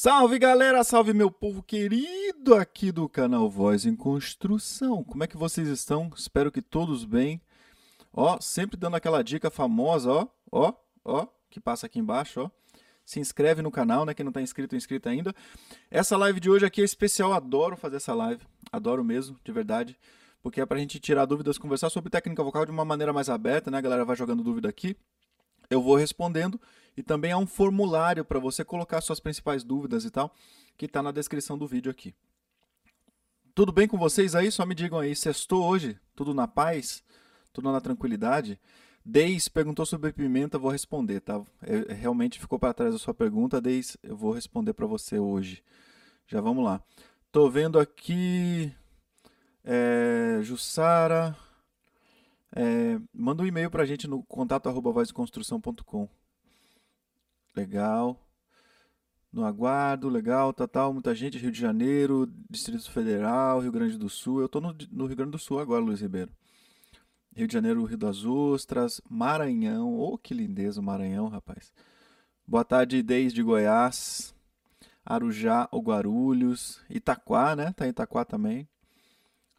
Salve galera, salve meu povo querido aqui do canal Voz em Construção. Como é que vocês estão? Espero que todos bem. Ó, sempre dando aquela dica famosa, ó, ó, ó, que passa aqui embaixo, ó. Se inscreve no canal, né? Quem não está inscrito, inscrito ainda. Essa live de hoje aqui é especial, adoro fazer essa live, adoro mesmo, de verdade, porque é pra gente tirar dúvidas, conversar sobre técnica vocal de uma maneira mais aberta, né? A galera vai jogando dúvida aqui eu vou respondendo e também há um formulário para você colocar suas principais dúvidas e tal, que está na descrição do vídeo aqui. Tudo bem com vocês aí? Só me digam aí, sextou hoje? Tudo na paz? Tudo na tranquilidade? Deis perguntou sobre pimenta, vou responder, tá? É, realmente ficou para trás a sua pergunta, Deis, eu vou responder para você hoje. Já vamos lá. Tô vendo aqui é, Jussara, é, manda um e-mail para a gente no contato arroba. Legal. No aguardo, legal, tá, tal, muita gente, Rio de Janeiro, Distrito Federal, Rio Grande do Sul. Eu estou no, no Rio Grande do Sul agora, Luiz Ribeiro. Rio de Janeiro, Rio das Ostras, Maranhão. Oh, que lindeza o Maranhão, rapaz. Boa tarde desde Goiás, Arujá ou Guarulhos, Itaquá, né? Tá em Itaquá também.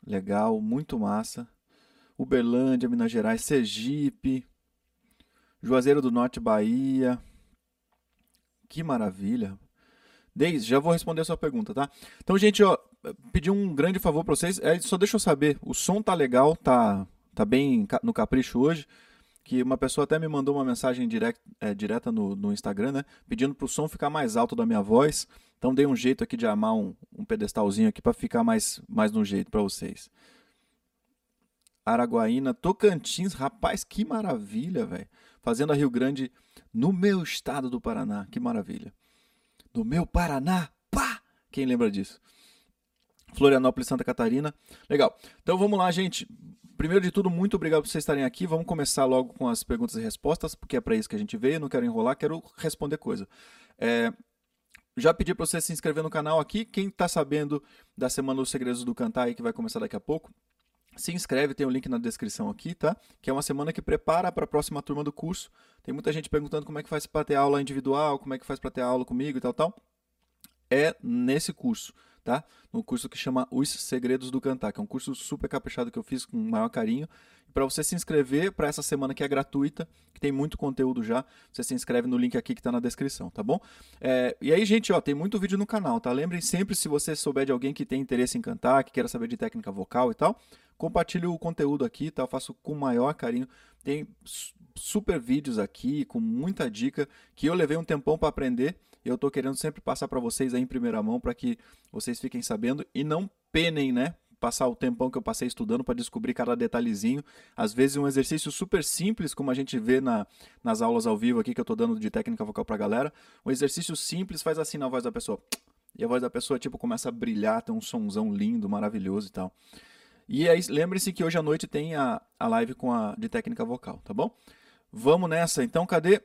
Legal, muito massa. Uberlândia, Minas Gerais, Sergipe, Juazeiro do Norte, Bahia. Que maravilha. Deise, já vou responder a sua pergunta, tá? Então, gente, ó, pedi um grande favor para vocês. É, só deixa eu saber, o som tá legal, tá, tá bem no capricho hoje. Que uma pessoa até me mandou uma mensagem direct, é, direta no, no Instagram, né? Pedindo o som ficar mais alto da minha voz. Então, dei um jeito aqui de armar um, um pedestalzinho aqui para ficar mais, mais no jeito para vocês. Araguaína, Tocantins, rapaz, que maravilha, velho. Fazenda Rio Grande, no meu estado do Paraná, que maravilha. No meu Paraná, pá! Quem lembra disso? Florianópolis, Santa Catarina. Legal. Então vamos lá, gente. Primeiro de tudo, muito obrigado por vocês estarem aqui. Vamos começar logo com as perguntas e respostas, porque é para isso que a gente veio. Não quero enrolar, quero responder coisa. É, já pedi para você se inscrever no canal aqui. Quem está sabendo da Semana dos Segredos do Cantar aí, que vai começar daqui a pouco, se inscreve, tem o um link na descrição aqui, tá? Que é uma semana que prepara para a próxima turma do curso. Tem muita gente perguntando como é que faz para ter aula individual, como é que faz para ter aula comigo e tal, tal. É nesse curso, tá? No curso que chama Os Segredos do Cantar, que é um curso super caprichado que eu fiz com o maior carinho. Para você se inscrever para essa semana que é gratuita, que tem muito conteúdo já, você se inscreve no link aqui que está na descrição, tá bom? É, e aí, gente, ó, tem muito vídeo no canal, tá? Lembrem sempre, se você souber de alguém que tem interesse em cantar, que queira saber de técnica vocal e tal, compartilho o conteúdo aqui, tá? Eu faço com o maior carinho. Tem super vídeos aqui com muita dica que eu levei um tempão para aprender. Eu tô querendo sempre passar para vocês aí em primeira mão para que vocês fiquem sabendo e não penem, né? Passar o tempão que eu passei estudando para descobrir cada detalhezinho. Às vezes um exercício super simples, como a gente vê na, nas aulas ao vivo aqui que eu tô dando de técnica vocal pra galera. Um exercício simples faz assim na voz da pessoa. E a voz da pessoa, tipo, começa a brilhar, tem um sonzão lindo, maravilhoso e tal. E aí, lembre-se que hoje à noite tem a, a live com a, de técnica vocal, tá bom? Vamos nessa. Então, cadê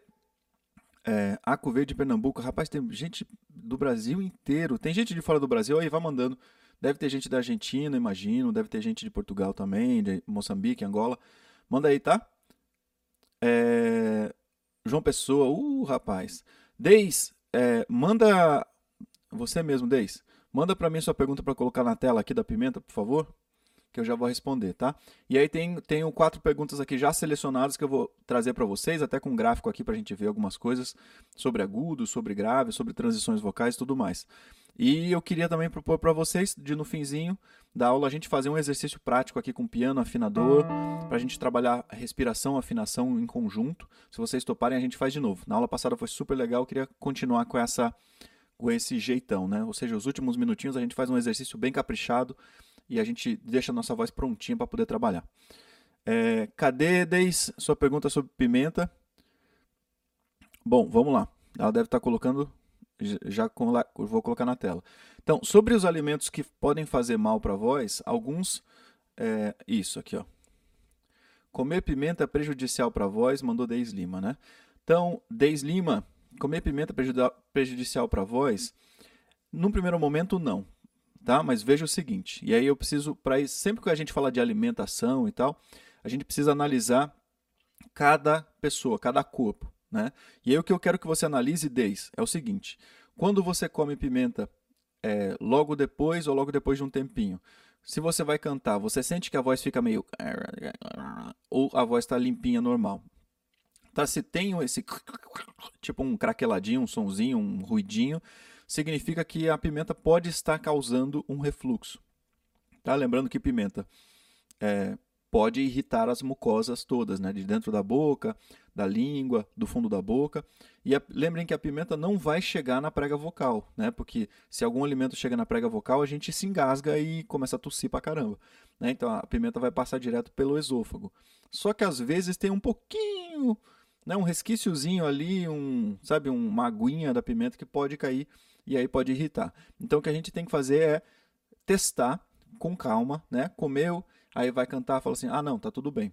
é, Aco Verde, Pernambuco? Rapaz, tem gente do Brasil inteiro. Tem gente de fora do Brasil aí, vai mandando. Deve ter gente da Argentina, imagino. Deve ter gente de Portugal também, de Moçambique, Angola. Manda aí, tá? É, João Pessoa, uh, rapaz. Deis, é, manda. Você mesmo, Deis. Manda para mim sua pergunta para colocar na tela aqui da pimenta, por favor que eu já vou responder, tá? E aí tem, tenho quatro perguntas aqui já selecionadas que eu vou trazer para vocês, até com um gráfico aqui para a gente ver algumas coisas sobre agudo, sobre grave, sobre transições vocais e tudo mais. E eu queria também propor para vocês, de no finzinho da aula, a gente fazer um exercício prático aqui com piano, afinador, para a gente trabalhar respiração, afinação em conjunto. Se vocês toparem, a gente faz de novo. Na aula passada foi super legal, eu queria continuar com essa com esse jeitão, né? Ou seja, os últimos minutinhos a gente faz um exercício bem caprichado e a gente deixa a nossa voz prontinha para poder trabalhar. É, cadê, Deis, sua pergunta sobre pimenta? Bom, vamos lá. Ela deve estar tá colocando, já vou colocar na tela. Então, sobre os alimentos que podem fazer mal para a voz, alguns, é, isso aqui, ó. Comer pimenta é prejudicial para a voz, mandou Deis Lima, né? Então, Deis Lima, comer pimenta é prejudicial para a voz? Num primeiro momento, não tá? Mas veja o seguinte, e aí eu preciso, para sempre que a gente fala de alimentação e tal, a gente precisa analisar cada pessoa, cada corpo, né? E aí o que eu quero que você analise, Deis, é o seguinte, Quando você come pimenta é, logo depois ou logo depois de um tempinho, se você vai cantar, você sente que a voz fica meio. ou a voz está limpinha, normal. Tá? Se tem esse. tipo um craqueladinho, um sonzinho, um ruidinho, significa que a pimenta pode estar causando um refluxo. Tá? Lembrando que pimenta é, pode irritar as mucosas todas, né? de dentro da boca, da língua, do fundo da boca. E a, lembrem que a pimenta não vai chegar na prega vocal, né? porque se algum alimento chega na prega vocal, a gente se engasga e começa a tossir pra caramba. Né? Então a pimenta vai passar direto pelo esôfago. Só que às vezes tem um pouquinho, né? um resquíciozinho ali, um, sabe, uma aguinha da pimenta que pode cair e aí pode irritar. Então o que a gente tem que fazer é testar com calma, né? Comeu, aí vai cantar, fala assim: "Ah, não, tá tudo bem".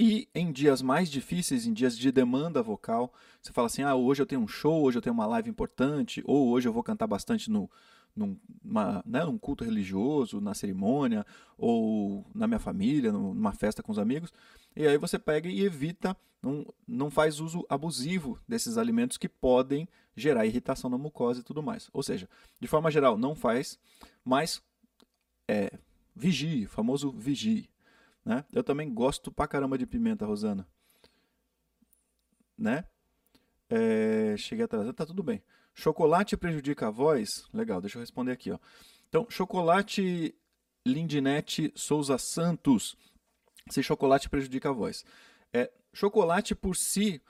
E em dias mais difíceis, em dias de demanda vocal, você fala assim: "Ah, hoje eu tenho um show, hoje eu tenho uma live importante, ou hoje eu vou cantar bastante no num, uma, né, num culto religioso, na cerimônia, ou na minha família, numa festa com os amigos. E aí você pega e evita, não, não faz uso abusivo desses alimentos que podem gerar irritação na mucosa e tudo mais. Ou seja, de forma geral, não faz, mas é, vigie, famoso vigie. Né? Eu também gosto pra caramba de pimenta, Rosana. Né? É, cheguei atrasado, tá tudo bem. Chocolate prejudica a voz? Legal, deixa eu responder aqui. Ó. Então, chocolate Lindinete Souza Santos. Se chocolate prejudica a voz. É, chocolate por si,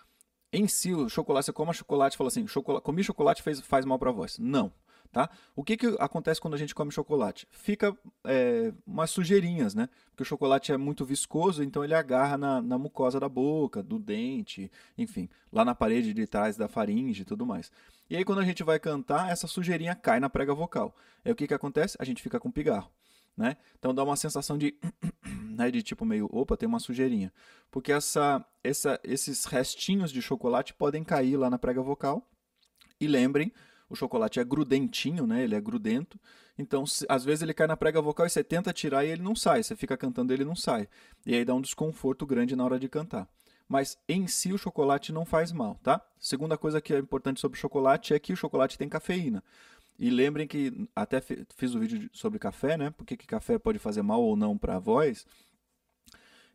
em si, o chocolate, você come chocolate e fala assim, chocolate, comi chocolate fez, faz mal para a voz. Não. Tá? O que, que acontece quando a gente come chocolate? Fica é, umas sujeirinhas, né? Porque o chocolate é muito viscoso, então ele agarra na, na, mucosa da boca, do dente, enfim, lá na parede de trás da faringe e tudo mais. E aí quando a gente vai cantar, essa sujeirinha cai na prega vocal. Aí o que, que acontece? A gente fica com pigarro. Né? Então dá uma sensação de, né, de tipo meio, opa, tem uma sujeirinha. Porque essa, essa, esses restinhos de chocolate podem cair lá na prega vocal. E lembrem o chocolate é grudentinho, né? Ele é grudento. Então, se, às vezes ele cai na prega vocal e você tenta tirar e ele não sai. Você fica cantando e ele não sai. E aí dá um desconforto grande na hora de cantar. Mas em si o chocolate não faz mal, tá? Segunda coisa que é importante sobre o chocolate é que o chocolate tem cafeína. E lembrem que até fiz o um vídeo sobre café, né? Porque que café pode fazer mal ou não para a voz.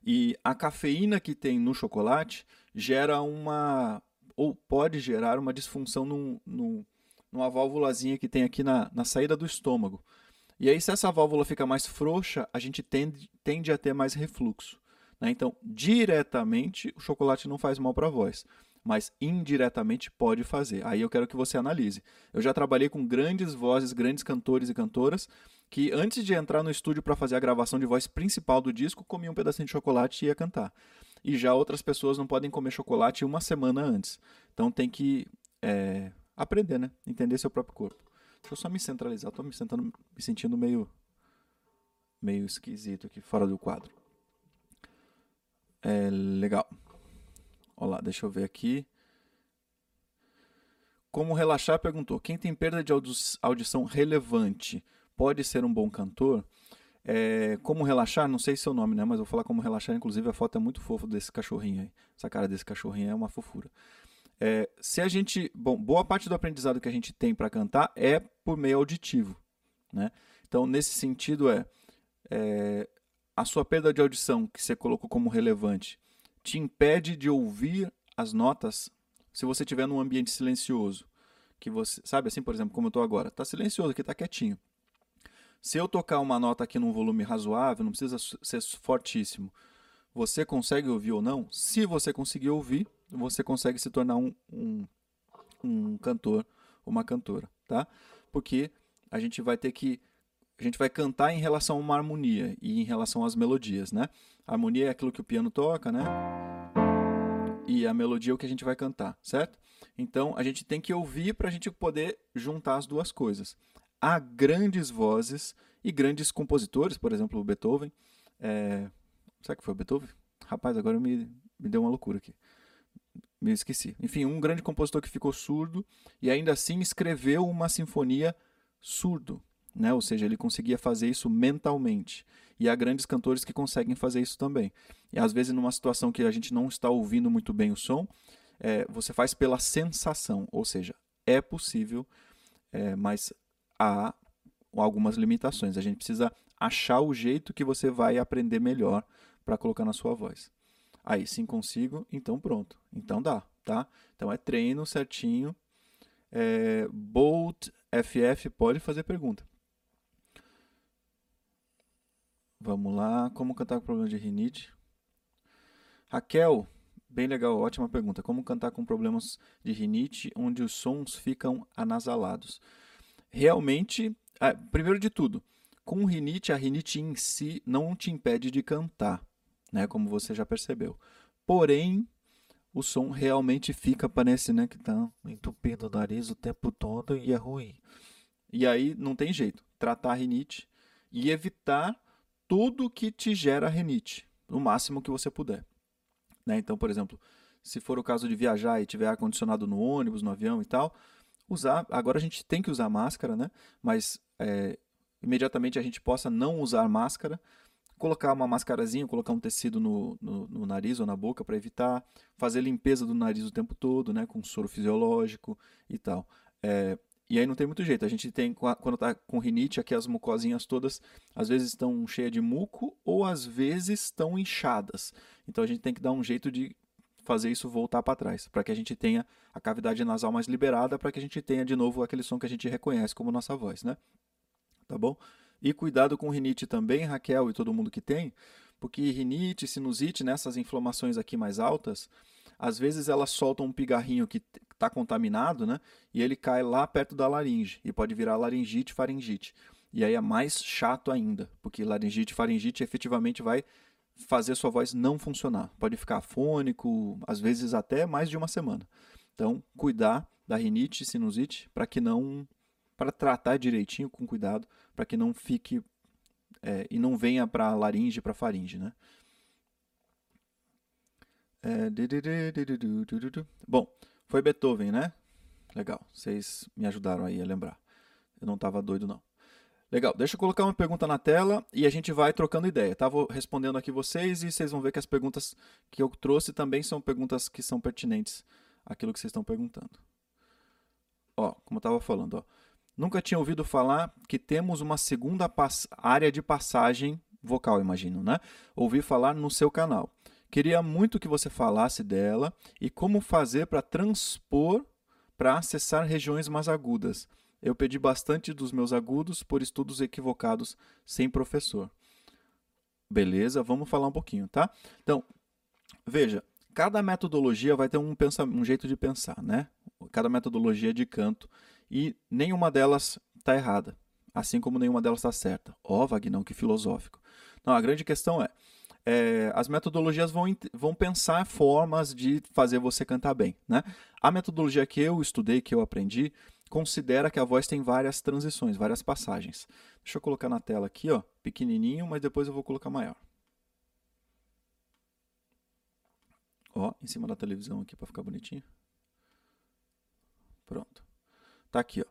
E a cafeína que tem no chocolate gera uma ou pode gerar uma disfunção no, no numa válvulazinha que tem aqui na, na saída do estômago. E aí, se essa válvula fica mais frouxa, a gente tende, tende a ter mais refluxo. Né? Então, diretamente, o chocolate não faz mal para a voz, mas indiretamente pode fazer. Aí eu quero que você analise. Eu já trabalhei com grandes vozes, grandes cantores e cantoras, que antes de entrar no estúdio para fazer a gravação de voz principal do disco, comiam um pedacinho de chocolate e ia cantar. E já outras pessoas não podem comer chocolate uma semana antes. Então tem que é, aprender, né? Entender seu próprio corpo. Deixa eu só me centralizar, tô me, sentando, me sentindo meio meio esquisito aqui fora do quadro. É legal. Olha lá, deixa eu ver aqui. Como relaxar perguntou: quem tem perda de audição relevante pode ser um bom cantor? É, como relaxar, não sei seu nome, né? Mas vou falar como relaxar. Inclusive a foto é muito fofa desse cachorrinho aí. Essa cara desse cachorrinho é uma fofura. É, se a gente, bom, boa parte do aprendizado que a gente tem para cantar é por meio auditivo, né? Então, nesse sentido é, é, a sua perda de audição que você colocou como relevante te impede de ouvir as notas se você estiver num ambiente silencioso, que você sabe assim, por exemplo, como eu estou agora, está silencioso aqui, está quietinho. Se eu tocar uma nota aqui num volume razoável, não precisa ser fortíssimo, você consegue ouvir ou não? Se você conseguir ouvir, você consegue se tornar um, um, um cantor, uma cantora, tá? Porque a gente vai ter que a gente vai cantar em relação a uma harmonia e em relação às melodias, né? A harmonia é aquilo que o piano toca, né? E a melodia é o que a gente vai cantar, certo? Então a gente tem que ouvir para a gente poder juntar as duas coisas. Há grandes vozes e grandes compositores, por exemplo, o Beethoven. É... Será que foi o Beethoven? Rapaz, agora me, me deu uma loucura aqui me esqueci. Enfim, um grande compositor que ficou surdo e ainda assim escreveu uma sinfonia surdo, né? Ou seja, ele conseguia fazer isso mentalmente. E há grandes cantores que conseguem fazer isso também. E às vezes numa situação que a gente não está ouvindo muito bem o som, é, você faz pela sensação, ou seja, é possível, é, mas há algumas limitações. A gente precisa achar o jeito que você vai aprender melhor para colocar na sua voz. Aí, sim consigo, então pronto. Então dá, tá? Então é treino certinho. É, Bolt FF pode fazer pergunta. Vamos lá. Como cantar com problema de rinite? Raquel, bem legal, ótima pergunta. Como cantar com problemas de rinite onde os sons ficam anasalados? Realmente, ah, primeiro de tudo, com rinite, a rinite em si não te impede de cantar, né? Como você já percebeu. Porém, o som realmente fica, parece, né, que tá entupindo o nariz o tempo todo e é ruim. E aí não tem jeito. Tratar a rinite e evitar tudo que te gera rinite, no máximo que você puder. Né? Então, por exemplo, se for o caso de viajar e tiver ar-condicionado no ônibus, no avião e tal, usar. Agora a gente tem que usar máscara, né? Mas é, imediatamente a gente possa não usar máscara, colocar uma mascarazinha, colocar um tecido no, no, no nariz ou na boca para evitar, fazer limpeza do nariz o tempo todo, né? Com soro fisiológico e tal. É, e aí não tem muito jeito. A gente tem, quando está com rinite, aqui as mucosinhas todas, às vezes estão cheias de muco ou às vezes estão inchadas. Então a gente tem que dar um jeito de fazer isso voltar para trás, para que a gente tenha a cavidade nasal mais liberada, para que a gente tenha de novo aquele som que a gente reconhece como nossa voz, né? Tá bom? E cuidado com rinite também, Raquel e todo mundo que tem, porque rinite, sinusite, nessas inflamações aqui mais altas, às vezes elas soltam um pigarrinho que está contaminado, né? E ele cai lá perto da laringe e pode virar laringite, faringite. E aí é mais chato ainda, porque laringite, faringite efetivamente vai fazer sua voz não funcionar. Pode ficar fônico, às vezes até mais de uma semana. Então, cuidar da rinite, sinusite, para que não, para tratar direitinho, com cuidado, para que não fique é, e não venha para laringe, para faringe, né? Bom, foi Beethoven, né? Legal, vocês me ajudaram aí a lembrar. Eu não estava doido, não. Legal, deixa eu colocar uma pergunta na tela e a gente vai trocando ideia, tá? Vou respondendo aqui vocês e vocês vão ver que as perguntas que eu trouxe também são perguntas que são pertinentes àquilo que vocês estão perguntando. Ó, como eu estava falando, ó. Nunca tinha ouvido falar que temos uma segunda área de passagem vocal, imagino, né? Ouvi falar no seu canal. Queria muito que você falasse dela e como fazer para transpor para acessar regiões mais agudas. Eu pedi bastante dos meus agudos por estudos equivocados sem professor. Beleza, vamos falar um pouquinho, tá? Então, veja, cada metodologia vai ter um, um jeito de pensar, né? Cada metodologia de canto e nenhuma delas está errada, assim como nenhuma delas está certa. Ó, oh, Vagnão, que filosófico. Não, a grande questão é, é, as metodologias vão, vão pensar formas de fazer você cantar bem. Né? A metodologia que eu estudei, que eu aprendi, considera que a voz tem várias transições, várias passagens. Deixa eu colocar na tela aqui, ó, pequenininho, mas depois eu vou colocar maior. Ó, em cima da televisão aqui para ficar bonitinho. Pronto. Tá aqui, ó.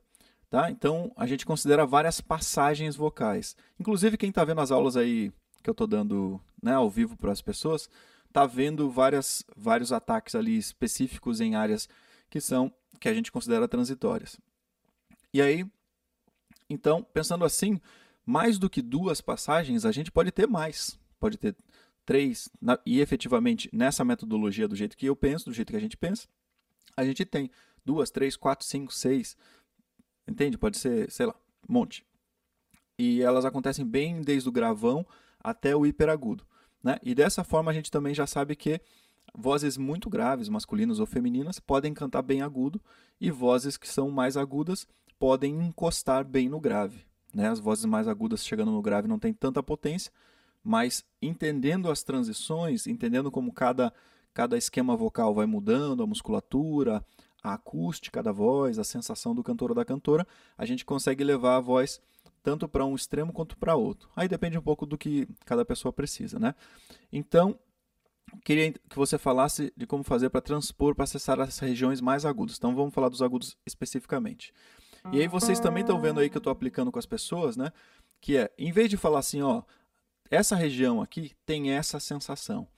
Tá? Então, a gente considera várias passagens vocais. Inclusive, quem está vendo as aulas aí que eu estou dando né, ao vivo para as pessoas, está vendo várias, vários ataques ali específicos em áreas que são que a gente considera transitórias. E aí, então, pensando assim, mais do que duas passagens, a gente pode ter mais, pode ter três, na, e efetivamente nessa metodologia do jeito que eu penso, do jeito que a gente pensa, a gente tem duas, três, quatro, cinco, seis, entende? Pode ser, sei lá, um monte. E elas acontecem bem desde o gravão até o hiperagudo. Né? E dessa forma a gente também já sabe que vozes muito graves, masculinas ou femininas, podem cantar bem agudo e vozes que são mais agudas podem encostar bem no grave. Né? As vozes mais agudas chegando no grave não têm tanta potência, mas entendendo as transições, entendendo como cada, cada esquema vocal vai mudando, a musculatura, a acústica da voz, a sensação do cantor ou da cantora, a gente consegue levar a voz tanto para um extremo quanto para outro. Aí depende um pouco do que cada pessoa precisa, né? Então, queria que você falasse de como fazer para transpor, para acessar as regiões mais agudas. Então, vamos falar dos agudos especificamente. E aí vocês também estão vendo aí que eu estou aplicando com as pessoas, né? Que é, em vez de falar assim, ó, essa região aqui tem essa sensação.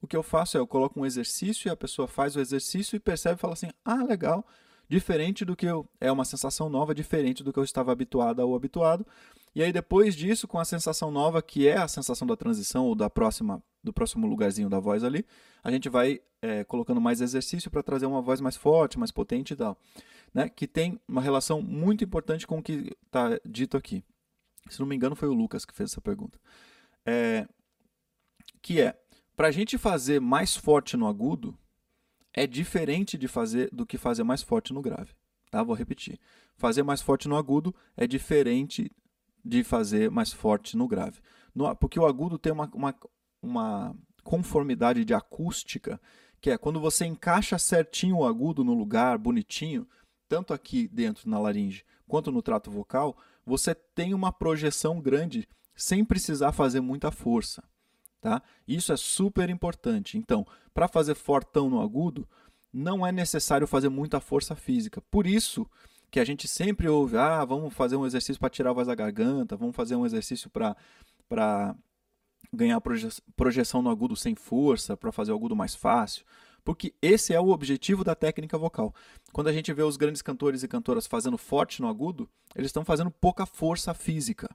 O que eu faço é, eu coloco um exercício e a pessoa faz o exercício e percebe e fala assim, ah, legal, diferente do que eu. É uma sensação nova, diferente do que eu estava habituado ou habituado. E aí, depois disso, com a sensação nova, que é a sensação da transição ou da próxima, do próximo lugarzinho da voz ali, a gente vai é, colocando mais exercício para trazer uma voz mais forte, mais potente e tal. Né? Que tem uma relação muito importante com o que está dito aqui. Se não me engano, foi o Lucas que fez essa pergunta. É, que é, para a gente fazer mais forte no agudo, é diferente de fazer do que fazer mais forte no grave. Tá? Vou repetir. Fazer mais forte no agudo é diferente de fazer mais forte no grave. No, porque o agudo tem uma, uma, uma conformidade de acústica, que é quando você encaixa certinho o agudo no lugar, bonitinho, tanto aqui dentro na laringe quanto no trato vocal, você tem uma projeção grande sem precisar fazer muita força. Tá? Isso é super importante. Então, para fazer fortão no agudo, não é necessário fazer muita força física. Por isso que a gente sempre ouve, ah, vamos fazer um exercício para tirar a voz da garganta, vamos fazer um exercício para ganhar proje projeção no agudo sem força, para fazer o agudo mais fácil. Porque esse é o objetivo da técnica vocal. Quando a gente vê os grandes cantores e cantoras fazendo forte no agudo, eles estão fazendo pouca força física.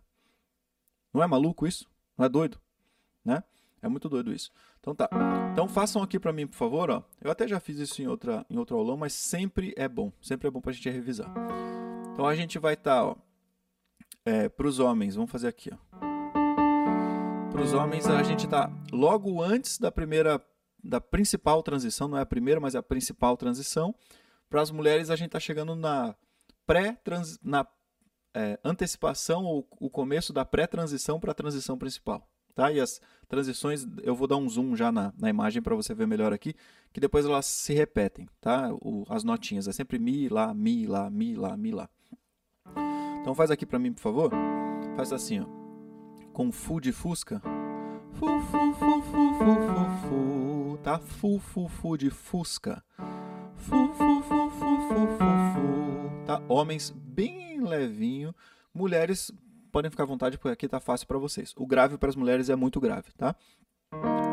Não é maluco isso? Não é doido? Né? É muito doido isso. Então tá. Então façam aqui para mim, por favor. Ó. Eu até já fiz isso em, outra, em outro aulão, mas sempre é bom. Sempre é bom para a gente revisar. Então a gente vai estar, tá, é, para os homens, vamos fazer aqui. Para os homens, a gente está logo antes da primeira, da principal transição, não é a primeira, mas é a principal transição. Para as mulheres, a gente está chegando na pré na é, antecipação ou o começo da pré-transição para a transição principal tá? E as transições, eu vou dar um zoom já na, na imagem para você ver melhor aqui, que depois elas se repetem, tá? O, as notinhas, é sempre mi, lá, mi, lá, mi, lá, mi, lá. Então faz aqui para mim, por favor. Faz assim, ó. Com fu de fusca. Fu, fu, fu, fu, fu, fu, fu, tá? Fu, fu, fu de fusca. Fu, fu, fu, fu, fu, fu, fu, tá? Homens bem levinho, mulheres podem ficar à vontade porque aqui tá fácil para vocês. O grave para as mulheres é muito grave, tá?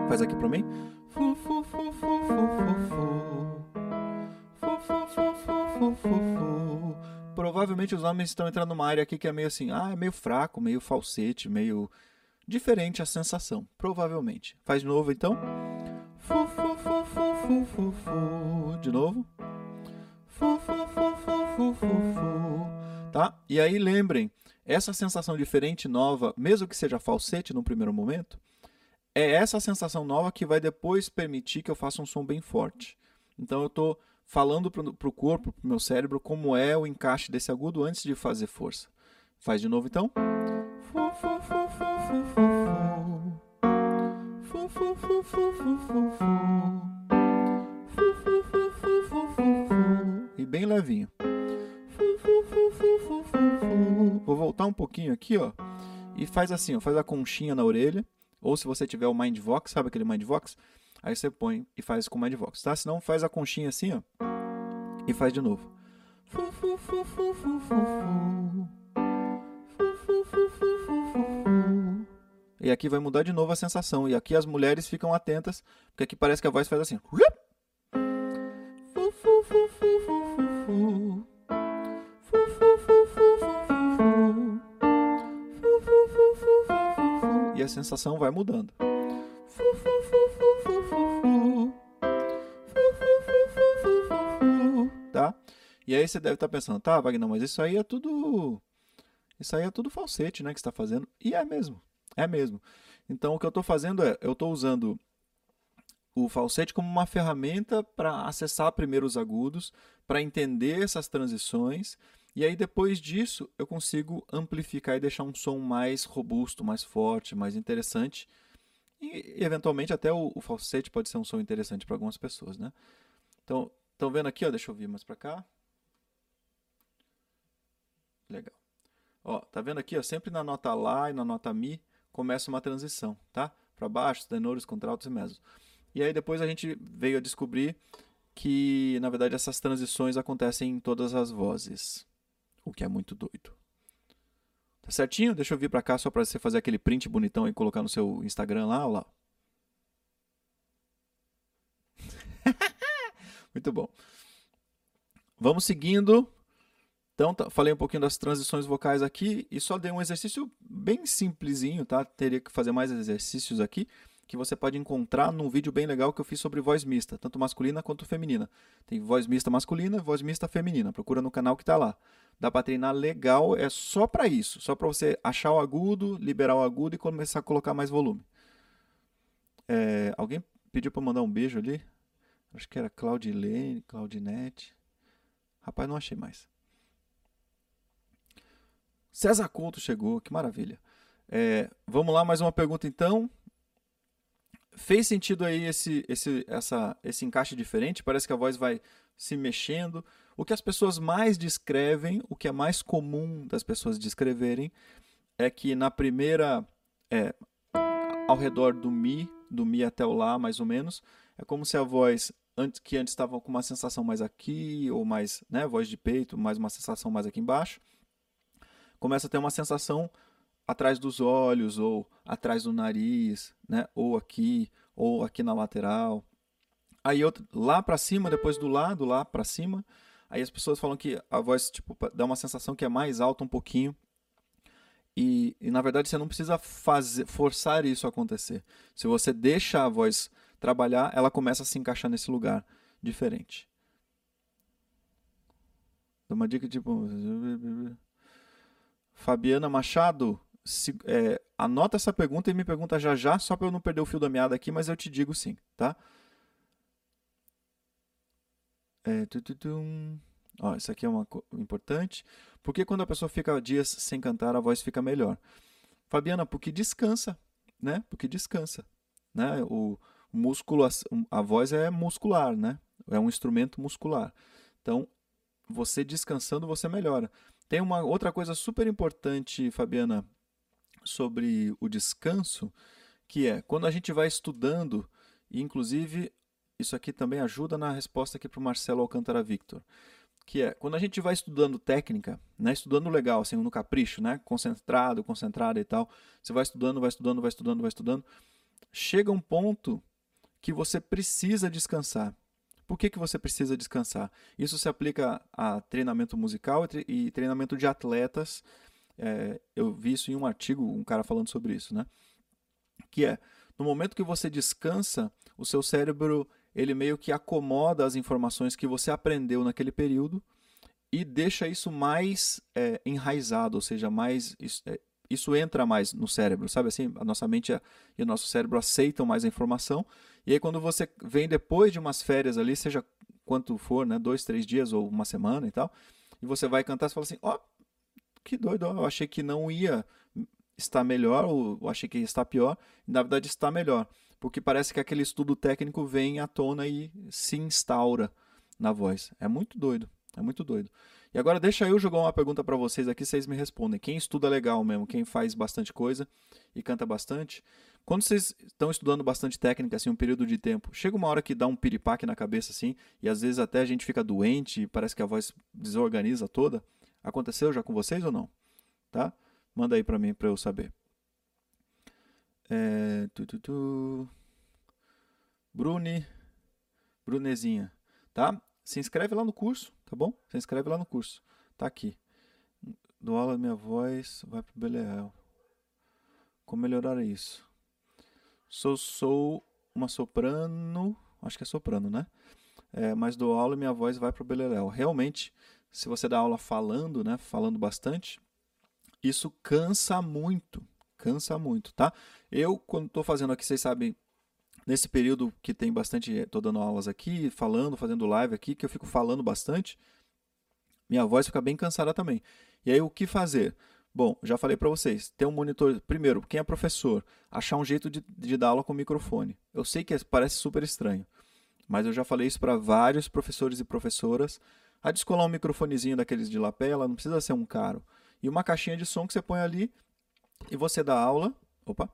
Faz aqui para mim. Fu, fu, fu, fu, fu, fu, Provavelmente os homens estão entrando numa área aqui que é meio assim, ah, é meio fraco, meio falsete, meio diferente a sensação, provavelmente. Faz de novo então. Fu, fu, fu, fu, fu, fu, fu. De novo. Fu, fu, fu, fu, fu, fu, fu. Tá? E aí lembrem, essa sensação diferente, nova, mesmo que seja falsete no primeiro momento, é essa sensação nova que vai depois permitir que eu faça um som bem forte. Então eu estou falando para o corpo, para o meu cérebro, como é o encaixe desse agudo antes de fazer força. Faz de novo então. E bem levinho. Vou voltar um pouquinho aqui, ó. E faz assim, ó, faz a conchinha na orelha. Ou se você tiver o Mindvox, sabe aquele Mindvox? Aí você põe e faz com o Mindvox, tá? Senão faz a conchinha assim, ó. E faz de novo. E aqui vai mudar de novo a sensação. E aqui as mulheres ficam atentas, porque aqui parece que a voz faz assim. E a sensação vai mudando. Tá? E aí você deve estar pensando, tá, Wagner, mas isso aí é tudo. Isso aí é tudo falsete, né? Que está fazendo. E é mesmo. É mesmo. Então o que eu estou fazendo é, eu estou usando o falsete como uma ferramenta para acessar primeiro os agudos, para entender essas transições e aí depois disso eu consigo amplificar e deixar um som mais robusto, mais forte, mais interessante. E eventualmente até o, o falsete pode ser um som interessante para algumas pessoas, né? Então, estão vendo aqui, ó, deixa eu vir mais para cá. Legal. Ó, tá vendo aqui, ó, sempre na nota lá e na nota mi começa uma transição, tá? Para baixo, tenores, contraltos e mesos. E aí depois a gente veio a descobrir que, na verdade, essas transições acontecem em todas as vozes o que é muito doido. Tá certinho? Deixa eu vir para cá só para você fazer aquele print bonitão e colocar no seu Instagram lá, lá. muito bom. vamos seguindo. Então, tá, falei um pouquinho das transições vocais aqui e só dei um exercício bem simplesinho, tá? Teria que fazer mais exercícios aqui que você pode encontrar num vídeo bem legal que eu fiz sobre voz mista, tanto masculina quanto feminina. Tem voz mista masculina voz mista feminina. Procura no canal que está lá. Dá para treinar legal, é só para isso, só para você achar o agudo, liberar o agudo e começar a colocar mais volume. É, alguém pediu para mandar um beijo ali? Acho que era Claudilene, Claudinete. Rapaz, não achei mais. César Couto chegou, que maravilha. É, vamos lá, mais uma pergunta então fez sentido aí esse, esse, essa, esse encaixe diferente? Parece que a voz vai se mexendo. O que as pessoas mais descrevem, o que é mais comum das pessoas descreverem, é que na primeira, é, ao redor do Mi, do Mi até o Lá, mais ou menos, é como se a voz, antes, que antes estava com uma sensação mais aqui, ou mais, né, voz de peito, mais uma sensação mais aqui embaixo, começa a ter uma sensação atrás dos olhos ou atrás do nariz, né? Ou aqui, ou aqui na lateral. Aí outro, lá para cima, depois do lado, lá para cima. Aí as pessoas falam que a voz tipo dá uma sensação que é mais alta um pouquinho. E, e na verdade você não precisa fazer, forçar isso a acontecer. Se você deixa a voz trabalhar, ela começa a se encaixar nesse lugar diferente. Dá uma dica tipo Fabiana Machado, se, é, anota essa pergunta e me pergunta já já, só para eu não perder o fio da meada aqui, mas eu te digo sim, tá? É, Ó, isso aqui é uma importante. Porque quando a pessoa fica dias sem cantar, a voz fica melhor? Fabiana, porque descansa, né? Porque descansa, né? O músculo, a voz é muscular, né? É um instrumento muscular. Então, você descansando, você melhora. Tem uma outra coisa super importante, Fabiana, sobre o descanso, que é quando a gente vai estudando, e inclusive isso aqui também ajuda na resposta aqui para o Marcelo Alcântara Victor, que é quando a gente vai estudando técnica, né, estudando legal, assim, no capricho, né, concentrado, concentrada e tal, você vai estudando, vai estudando, vai estudando, vai estudando, chega um ponto que você precisa descansar. Por que, que você precisa descansar? Isso se aplica a treinamento musical e treinamento de atletas é, eu vi isso em um artigo, um cara falando sobre isso, né? Que é, no momento que você descansa, o seu cérebro ele meio que acomoda as informações que você aprendeu naquele período e deixa isso mais é, enraizado, ou seja, mais isso, é, isso, entra mais no cérebro, sabe assim? A nossa mente e o nosso cérebro aceitam mais a informação e aí quando você vem depois de umas férias ali, seja quanto for, né, dois, três dias ou uma semana e tal, e você vai cantar, você fala assim, ó, oh, que doido, eu achei que não ia estar melhor, ou eu achei que ia estar pior, e na verdade está melhor, porque parece que aquele estudo técnico vem à tona e se instaura na voz. É muito doido, é muito doido. E agora deixa eu jogar uma pergunta para vocês aqui, vocês me respondem. Quem estuda legal mesmo, quem faz bastante coisa e canta bastante, quando vocês estão estudando bastante técnica, assim, um período de tempo, chega uma hora que dá um piripaque na cabeça, assim, e às vezes até a gente fica doente, parece que a voz desorganiza toda. Aconteceu já com vocês ou não? Tá? Manda aí para mim para eu saber. É, tu, tu, tu. Bruni, Brunezinha, tá? Se inscreve lá no curso, tá bom? Se inscreve lá no curso. Tá aqui. Do aula minha voz vai pro Belial. Como melhorar isso? Sou sou uma soprano, acho que é soprano, né? É, mas dou aula e minha voz vai pro Beleléu. Realmente, se você dá aula falando, né, falando bastante, isso cansa muito, cansa muito, tá? Eu, quando estou fazendo aqui, vocês sabem, nesse período que tem bastante, estou dando aulas aqui, falando, fazendo live aqui, que eu fico falando bastante, minha voz fica bem cansada também. E aí, o que fazer? Bom, já falei para vocês, ter um monitor, primeiro, quem é professor, achar um jeito de, de dar aula com microfone. Eu sei que parece super estranho, mas eu já falei isso para vários professores e professoras, a descolar um microfonezinho daqueles de lapela, não precisa ser um caro. E uma caixinha de som que você põe ali e você dá aula. Opa!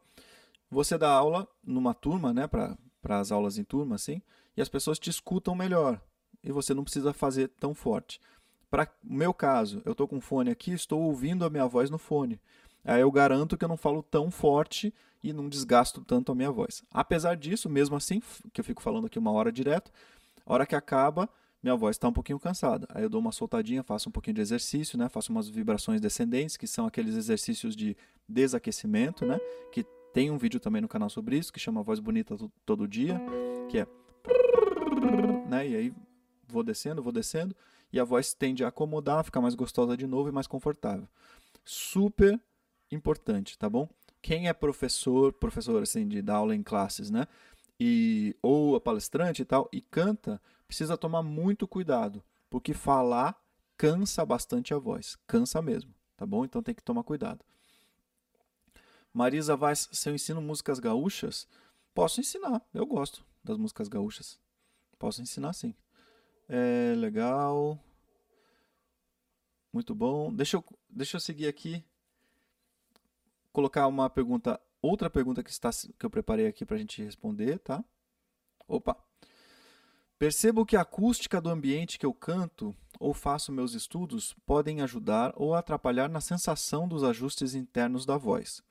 Você dá aula numa turma, né? Para as aulas em turma, assim, e as pessoas te escutam melhor. E você não precisa fazer tão forte. Para o meu caso, eu estou com fone aqui, estou ouvindo a minha voz no fone. Aí eu garanto que eu não falo tão forte e não desgasto tanto a minha voz. Apesar disso, mesmo assim, que eu fico falando aqui uma hora direto, a hora que acaba, minha voz está um pouquinho cansada. Aí eu dou uma soltadinha, faço um pouquinho de exercício, né? Faço umas vibrações descendentes, que são aqueles exercícios de desaquecimento, né? Que tem um vídeo também no canal sobre isso, que chama Voz Bonita Todo Dia, que é né? E aí vou descendo, vou descendo, e a voz tende a acomodar, ficar mais gostosa de novo e mais confortável. Super importante, tá bom? Quem é professor, professor assim de dar aula em classes, né? E ou palestrante e tal e canta, precisa tomar muito cuidado, porque falar cansa bastante a voz, cansa mesmo, tá bom? Então tem que tomar cuidado. Marisa Vaz, se eu ensino músicas gaúchas, posso ensinar, eu gosto das músicas gaúchas. Posso ensinar sim. É legal. Muito bom. Deixa eu, deixa eu seguir aqui. Colocar uma pergunta, outra pergunta que, está, que eu preparei aqui para a gente responder, tá? Opa! Percebo que a acústica do ambiente que eu canto ou faço meus estudos podem ajudar ou atrapalhar na sensação dos ajustes internos da voz.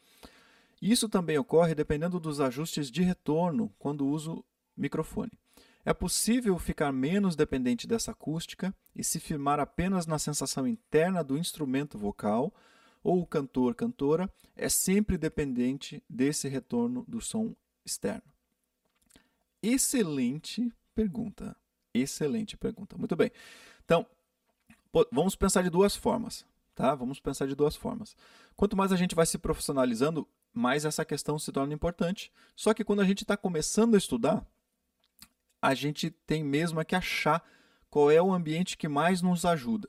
Isso também ocorre dependendo dos ajustes de retorno quando uso microfone. É possível ficar menos dependente dessa acústica e se firmar apenas na sensação interna do instrumento vocal, ou o cantor-cantora é sempre dependente desse retorno do som externo. Excelente pergunta. Excelente pergunta. Muito bem. Então, vamos pensar de duas formas, tá? Vamos pensar de duas formas. Quanto mais a gente vai se profissionalizando, mais essa questão se torna importante. Só que quando a gente está começando a estudar, a gente tem mesmo é que achar qual é o ambiente que mais nos ajuda.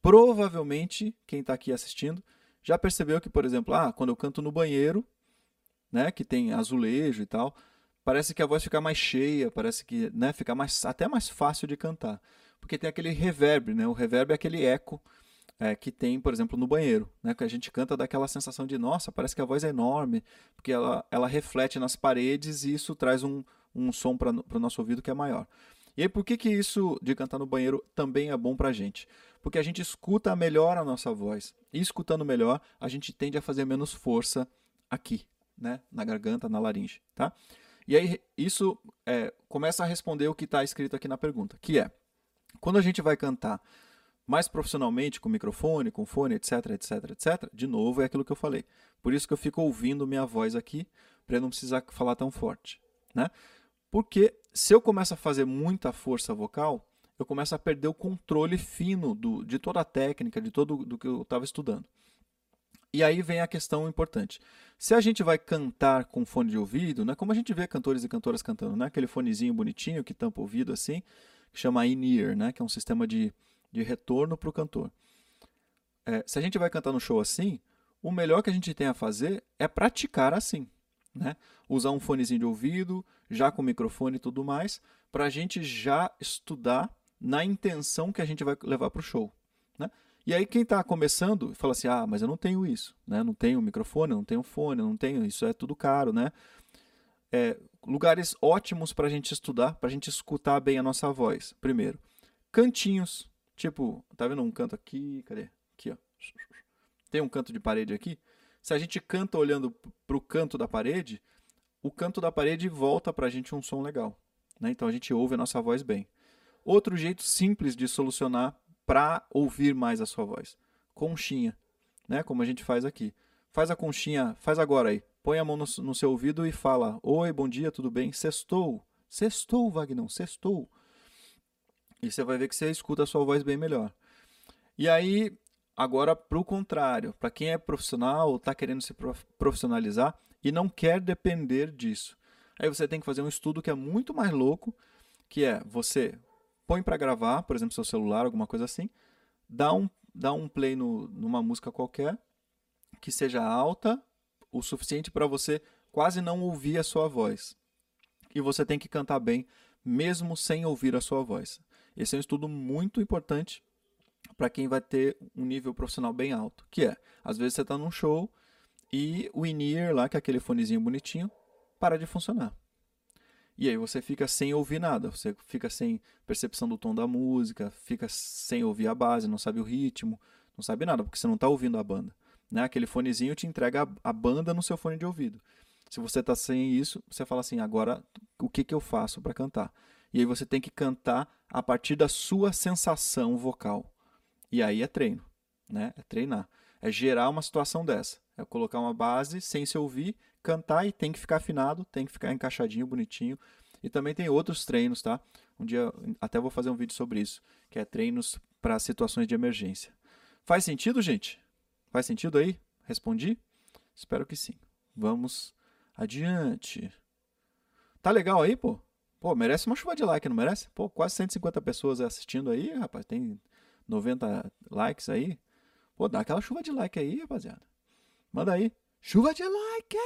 Provavelmente, quem está aqui assistindo já percebeu que, por exemplo, ah, quando eu canto no banheiro, né, que tem azulejo e tal, parece que a voz fica mais cheia, parece que né, fica mais, até mais fácil de cantar. Porque tem aquele reverb, né? O reverb é aquele eco é, que tem, por exemplo, no banheiro, né? Que a gente canta daquela sensação de, nossa, parece que a voz é enorme, porque ela, ela reflete nas paredes e isso traz um, um som para o nosso ouvido que é maior. E aí, por que, que isso de cantar no banheiro também é bom para a gente? Porque a gente escuta melhor a nossa voz. E escutando melhor, a gente tende a fazer menos força aqui, né? na garganta, na laringe. Tá? E aí, isso é, começa a responder o que está escrito aqui na pergunta, que é, quando a gente vai cantar mais profissionalmente, com microfone, com fone, etc, etc, etc, de novo é aquilo que eu falei. Por isso que eu fico ouvindo minha voz aqui, para não precisar falar tão forte. Né? Porque se eu começo a fazer muita força vocal, eu começo a perder o controle fino do, de toda a técnica, de todo do que eu estava estudando. E aí vem a questão importante. Se a gente vai cantar com fone de ouvido, né, como a gente vê cantores e cantoras cantando, né, aquele fonezinho bonitinho que tampa o ouvido assim, que chama in-ear, né, que é um sistema de, de retorno para o cantor. É, se a gente vai cantar no show assim, o melhor que a gente tem a fazer é praticar assim. Né? Usar um fonezinho de ouvido, já com microfone e tudo mais, para a gente já estudar na intenção que a gente vai levar para o show. Né? E aí quem está começando fala assim, ah, mas eu não tenho isso, né? não tenho microfone, não tenho fone, não tenho, isso é tudo caro, né? É, lugares ótimos para a gente estudar, para a gente escutar bem a nossa voz. Primeiro, cantinhos, tipo, tá vendo um canto aqui, cadê? Aqui, ó. Tem um canto de parede aqui. Se a gente canta olhando para o canto da parede, o canto da parede volta para a gente um som legal. Né? Então a gente ouve a nossa voz bem. Outro jeito simples de solucionar para ouvir mais a sua voz: conchinha, né? como a gente faz aqui. Faz a conchinha, faz agora aí. Põe a mão no, no seu ouvido e fala: Oi, bom dia, tudo bem? Sextou. Sextou, Vagnão, sextou. E você vai ver que você escuta a sua voz bem melhor. E aí, Agora, para o contrário, para quem é profissional ou está querendo se profissionalizar e não quer depender disso, aí você tem que fazer um estudo que é muito mais louco, que é você põe para gravar, por exemplo, seu celular, alguma coisa assim, dá um, dá um play no, numa música qualquer que seja alta o suficiente para você quase não ouvir a sua voz. E você tem que cantar bem, mesmo sem ouvir a sua voz. Esse é um estudo muito importante para quem vai ter um nível profissional bem alto, que é, às vezes você está num show e o in-ear lá, que é aquele fonezinho bonitinho, para de funcionar. E aí você fica sem ouvir nada, você fica sem percepção do tom da música, fica sem ouvir a base, não sabe o ritmo, não sabe nada, porque você não está ouvindo a banda. Né? Aquele fonezinho te entrega a, banda no seu fone de ouvido. Se você está sem isso, você fala assim, agora o que, que eu faço para cantar? E aí você tem que cantar a partir da sua sensação vocal. E aí é treino, né? É treinar. É gerar uma situação dessa. É colocar uma base sem se ouvir, cantar e tem que ficar afinado, tem que ficar encaixadinho, bonitinho. E também tem outros treinos, tá? Um dia até vou fazer um vídeo sobre isso, que é treinos para situações de emergência. Faz sentido, gente? Faz sentido aí? Respondi? Espero que sim. Vamos adiante. Tá legal aí, pô? Pô, merece uma chuva de like, não merece? Pô, quase 150 pessoas assistindo aí, rapaz. Tem 90 likes aí. Pô, dá aquela chuva de like aí, rapaziada. Manda aí. Chuva de like!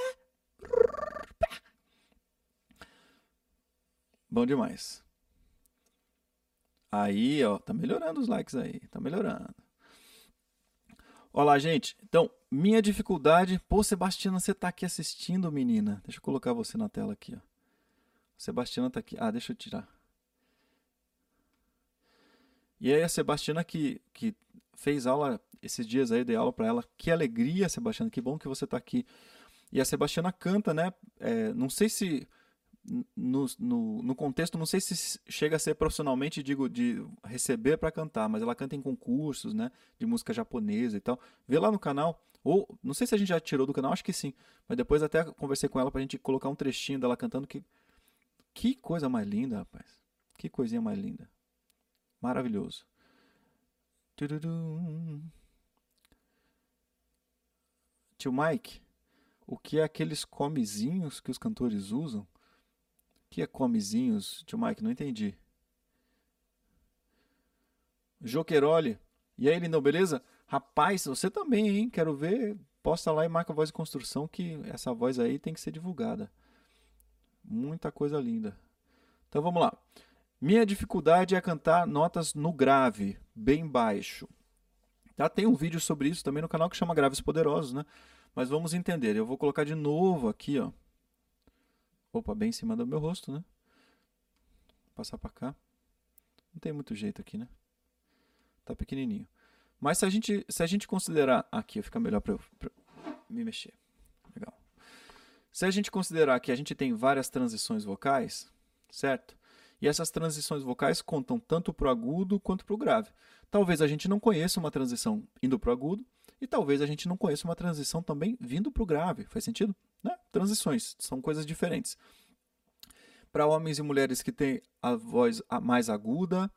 Bom demais. Aí, ó, tá melhorando os likes aí, tá melhorando. Olá, gente. Então, minha dificuldade. Pô, Sebastiana, você tá aqui assistindo, menina. Deixa eu colocar você na tela aqui, ó. Sebastiana tá aqui. Ah, deixa eu tirar. E aí a Sebastiana que, que fez aula esses dias aí, dei aula para ela. Que alegria, Sebastiana, que bom que você tá aqui. E a Sebastiana canta, né? É, não sei se no, no, no, contexto, não sei se chega a ser profissionalmente, digo, de receber para cantar, mas ela canta em concursos, né, de música japonesa e tal. Vê lá no canal, ou não sei se a gente já tirou do canal, acho que sim, mas depois até conversei com ela pra gente colocar um trechinho dela cantando que que coisa mais linda, rapaz. Que coisinha mais linda. Maravilhoso. Tio Mike, o que é aqueles comezinhos que os cantores usam? que é comezinhos? Tio Mike, não entendi. Joqueroli. E aí, lindão, beleza? Rapaz, você também, hein? Quero ver. Posta lá e marca voz de construção que essa voz aí tem que ser divulgada. Muita coisa linda. Então vamos lá. Minha dificuldade é cantar notas no grave, bem baixo. Tá? Tem um vídeo sobre isso também no canal que chama Graves Poderosos, né? Mas vamos entender. Eu vou colocar de novo aqui, ó. Opa, bem em cima do meu rosto, né? Vou passar para cá. Não tem muito jeito aqui, né? Tá pequenininho. Mas se a gente, se a gente considerar... Aqui fica melhor para eu, eu me mexer. Legal. Se a gente considerar que a gente tem várias transições vocais, certo? E essas transições vocais contam tanto para o agudo quanto para o grave. Talvez a gente não conheça uma transição indo para o agudo e talvez a gente não conheça uma transição também vindo para o grave. Faz sentido? Né? Transições, são coisas diferentes. Para homens e mulheres que têm a voz mais aguda,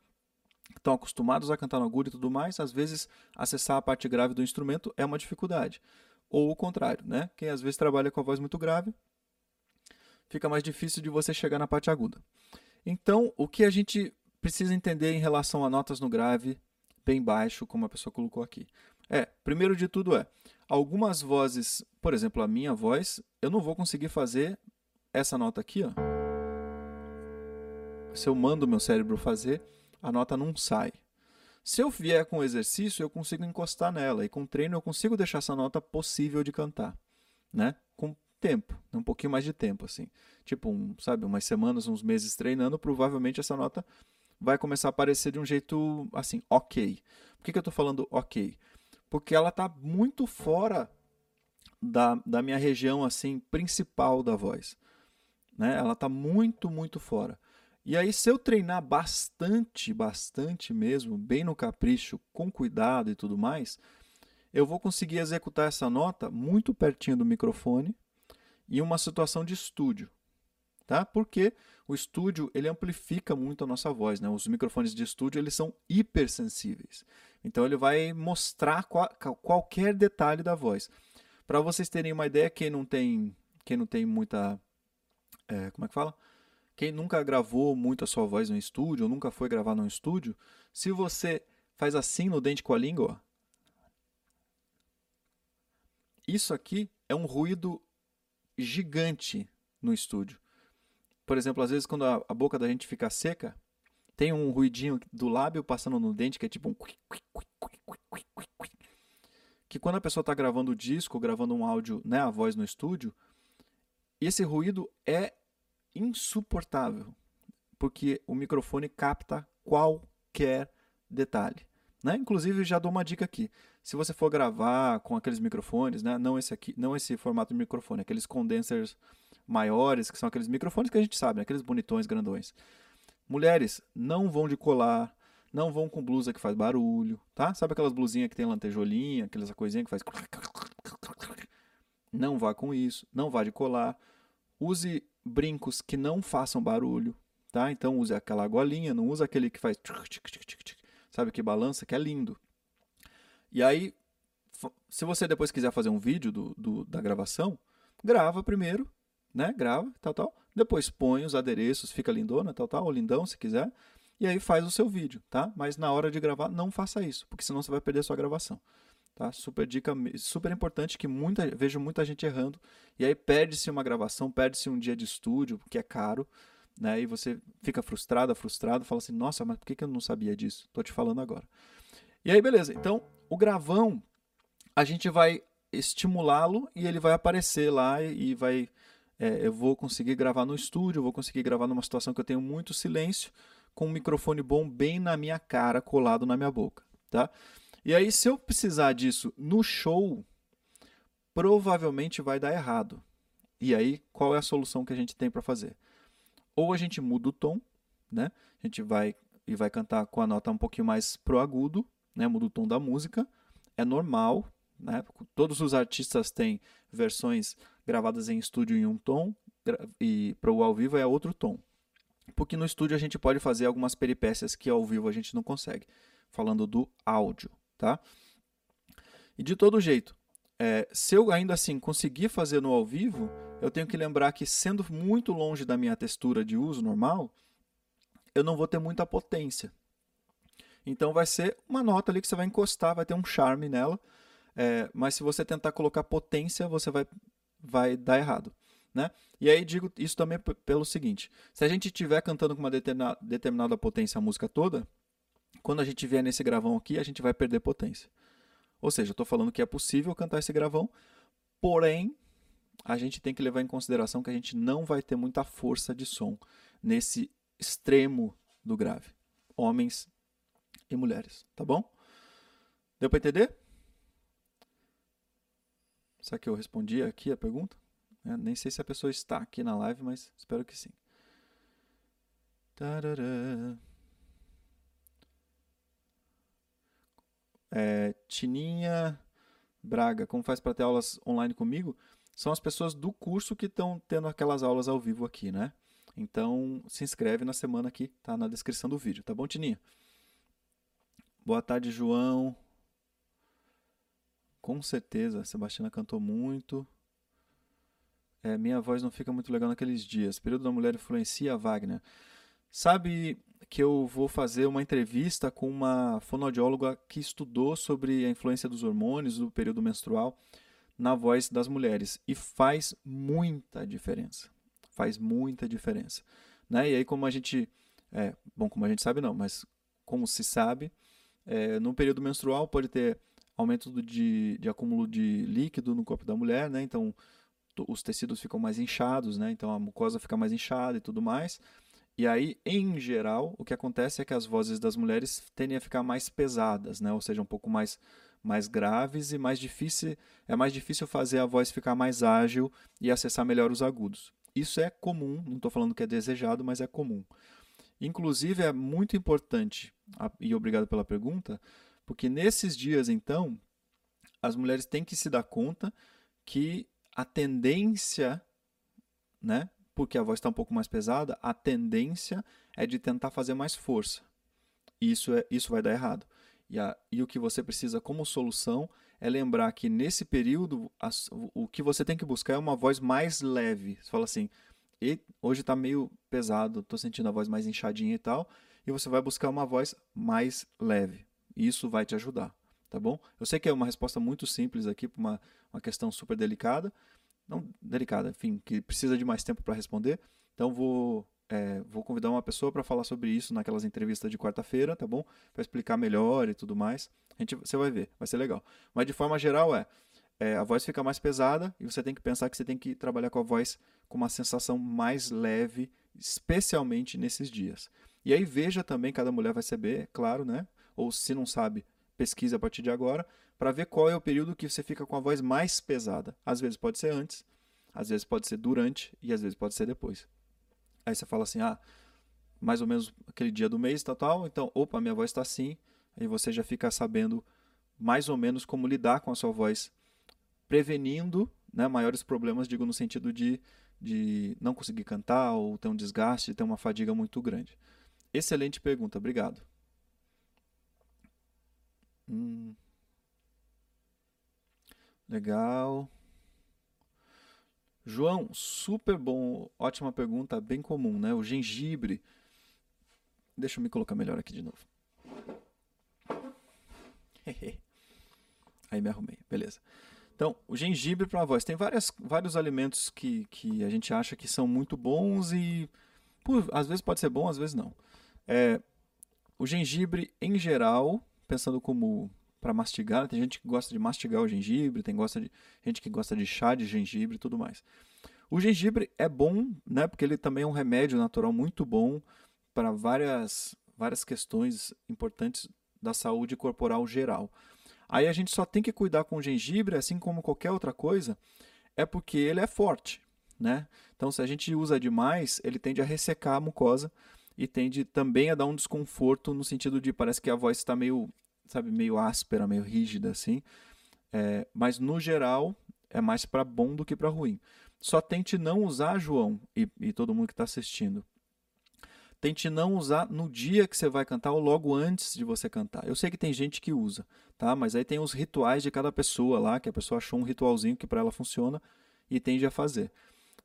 estão acostumados a cantar no agudo e tudo mais, às vezes acessar a parte grave do instrumento é uma dificuldade. Ou o contrário, né? Quem às vezes trabalha com a voz muito grave, fica mais difícil de você chegar na parte aguda. Então, o que a gente precisa entender em relação a notas no grave, bem baixo, como a pessoa colocou aqui? É, primeiro de tudo é, algumas vozes, por exemplo, a minha voz, eu não vou conseguir fazer essa nota aqui, ó. Se eu mando o meu cérebro fazer, a nota não sai. Se eu vier com exercício, eu consigo encostar nela e com treino eu consigo deixar essa nota possível de cantar, né? Com tempo, um pouquinho mais de tempo assim. Tipo, um, sabe, umas semanas, uns meses treinando, provavelmente essa nota vai começar a aparecer de um jeito assim, OK. Por que, que eu estou falando OK? porque ela está muito fora da, da minha região assim principal da voz. Né? Ela está muito, muito fora. E aí, se eu treinar bastante, bastante mesmo, bem no capricho, com cuidado e tudo mais, eu vou conseguir executar essa nota muito pertinho do microfone em uma situação de estúdio. Tá? Porque o estúdio ele amplifica muito a nossa voz. Né? Os microfones de estúdio eles são hipersensíveis. Então ele vai mostrar qual, qualquer detalhe da voz. Para vocês terem uma ideia, quem não tem, quem não tem muita, é, como é que fala? Quem nunca gravou muito a sua voz no estúdio, ou nunca foi gravar no estúdio, se você faz assim no dente com a língua, isso aqui é um ruído gigante no estúdio. Por exemplo, às vezes quando a, a boca da gente fica seca, tem um ruidinho do lábio passando no dente que é tipo um que quando a pessoa está gravando o disco, gravando um áudio, né, a voz no estúdio, esse ruído é insuportável, porque o microfone capta qualquer detalhe. Né? Inclusive, já dou uma dica aqui. Se você for gravar com aqueles microfones, né? não esse aqui, não esse formato de microfone, aqueles condensers maiores, que são aqueles microfones que a gente sabe, né? aqueles bonitões grandões. Mulheres, não vão de colar, não vão com blusa que faz barulho, tá? Sabe aquelas blusinhas que tem lantejoulinha, aquelas coisinhas que faz. Não vá com isso, não vá de colar. Use brincos que não façam barulho, tá? Então use aquela golinha, não use aquele que faz. Sabe que balança, que é lindo. E aí, se você depois quiser fazer um vídeo do, do da gravação, grava primeiro, né? Grava, tal, tal. Depois põe os adereços, fica lindona, tal, tal, ou lindão se quiser. E aí faz o seu vídeo, tá? Mas na hora de gravar, não faça isso, porque senão você vai perder a sua gravação. Tá? Super dica, super importante que muita, vejo muita gente errando. E aí perde-se uma gravação, perde-se um dia de estúdio, que é caro. Né? E você fica frustrada, frustrado, fala assim, nossa, mas por que eu não sabia disso? Tô te falando agora. E aí, beleza. Então, o gravão, a gente vai estimulá-lo e ele vai aparecer lá e vai é, eu vou conseguir gravar no estúdio, vou conseguir gravar numa situação que eu tenho muito silêncio, com um microfone bom bem na minha cara, colado na minha boca, tá? E aí, se eu precisar disso no show, provavelmente vai dar errado. E aí, qual é a solução que a gente tem para fazer? Ou a gente muda o tom, né? A gente vai e vai cantar com a nota um pouquinho mais pro agudo, né? Muda o tom da música. É normal, né? Todos os artistas têm versões gravadas em estúdio em um tom e para o ao vivo é outro tom. Porque no estúdio a gente pode fazer algumas peripécias que ao vivo a gente não consegue. Falando do áudio, tá? E de todo jeito, é, se eu ainda assim conseguir fazer no ao vivo, eu tenho que lembrar que sendo muito longe da minha textura de uso normal, eu não vou ter muita potência. Então vai ser uma nota ali que você vai encostar, vai ter um charme nela, é, mas se você tentar colocar potência, você vai vai dar errado. Né? E aí digo isso também pelo seguinte: se a gente estiver cantando com uma determinada, determinada potência a música toda, quando a gente vier nesse gravão aqui, a gente vai perder potência. Ou seja, eu estou falando que é possível cantar esse gravão, porém a gente tem que levar em consideração que a gente não vai ter muita força de som nesse extremo do grave. Homens e mulheres, tá bom? Deu para entender? Será que eu respondi aqui a pergunta? É, nem sei se a pessoa está aqui na live, mas espero que sim. Tarará. É, Tininha Braga, como faz para ter aulas online comigo? São as pessoas do curso que estão tendo aquelas aulas ao vivo aqui, né? Então se inscreve na semana aqui, tá na descrição do vídeo, tá bom, Tininha? Boa tarde, João. Com certeza, a Sebastiana cantou muito. É, minha voz não fica muito legal naqueles dias. O período da mulher influencia Wagner. Sabe que eu vou fazer uma entrevista com uma fonoaudióloga que estudou sobre a influência dos hormônios do período menstrual na voz das mulheres e faz muita diferença. Faz muita diferença, né? E aí como a gente, é, bom, como a gente sabe não, mas como se sabe, é, no período menstrual pode ter aumento de, de acúmulo de líquido no corpo da mulher, né? Então os tecidos ficam mais inchados, né? Então a mucosa fica mais inchada e tudo mais. E aí, em geral, o que acontece é que as vozes das mulheres tendem a ficar mais pesadas, né? Ou seja, um pouco mais mais graves e mais difícil é mais difícil fazer a voz ficar mais ágil e acessar melhor os agudos. Isso é comum, não estou falando que é desejado, mas é comum. Inclusive é muito importante e obrigado pela pergunta porque nesses dias, então, as mulheres têm que se dar conta que a tendência, né, porque a voz está um pouco mais pesada, a tendência é de tentar fazer mais força. Isso, é, isso vai dar errado. E, a, e o que você precisa como solução é lembrar que nesse período o que você tem que buscar é uma voz mais leve. Você fala assim, hoje está meio pesado, estou sentindo a voz mais inchadinha e tal, e você vai buscar uma voz mais leve. Isso vai te ajudar, tá bom? Eu sei que é uma resposta muito simples aqui para uma, uma questão super delicada, não delicada, enfim, que precisa de mais tempo para responder. Então vou é, vou convidar uma pessoa para falar sobre isso naquelas entrevistas de quarta-feira, tá bom? Para explicar melhor e tudo mais. A gente, você vai ver, vai ser legal. Mas de forma geral é, é, a voz fica mais pesada e você tem que pensar que você tem que trabalhar com a voz com uma sensação mais leve, especialmente nesses dias. E aí veja também, cada mulher vai saber, claro, né? ou se não sabe, pesquise a partir de agora, para ver qual é o período que você fica com a voz mais pesada. Às vezes pode ser antes, às vezes pode ser durante e às vezes pode ser depois. Aí você fala assim: ah, mais ou menos aquele dia do mês, tal, tal. Então, opa, minha voz está assim. Aí você já fica sabendo mais ou menos como lidar com a sua voz, prevenindo né, maiores problemas, digo, no sentido de, de não conseguir cantar ou ter um desgaste, ter uma fadiga muito grande. Excelente pergunta, obrigado. Hum. Legal. João, super bom, ótima pergunta, bem comum, né? O gengibre. Deixa eu me colocar melhor aqui de novo. Aí me arrumei, beleza. Então, o gengibre para a voz. Tem várias, vários alimentos que, que a gente acha que são muito bons e por, às vezes pode ser bom, às vezes não. É, o gengibre, em geral, pensando como para mastigar, tem gente que gosta de mastigar o gengibre, tem gosta de, gente que gosta de chá de gengibre e tudo mais. O gengibre é bom, né, porque ele também é um remédio natural muito bom para várias, várias questões importantes da saúde corporal geral. Aí a gente só tem que cuidar com o gengibre, assim como qualquer outra coisa, é porque ele é forte, né? Então, se a gente usa demais, ele tende a ressecar a mucosa e tende também a dar um desconforto no sentido de parece que a voz está meio, sabe, meio áspera, meio rígida assim. É, mas no geral é mais para bom do que para ruim. Só tente não usar, João, e, e todo mundo que está assistindo, tente não usar no dia que você vai cantar ou logo antes de você cantar. Eu sei que tem gente que usa, tá? Mas aí tem os rituais de cada pessoa lá, que a pessoa achou um ritualzinho que para ela funciona e tende a fazer.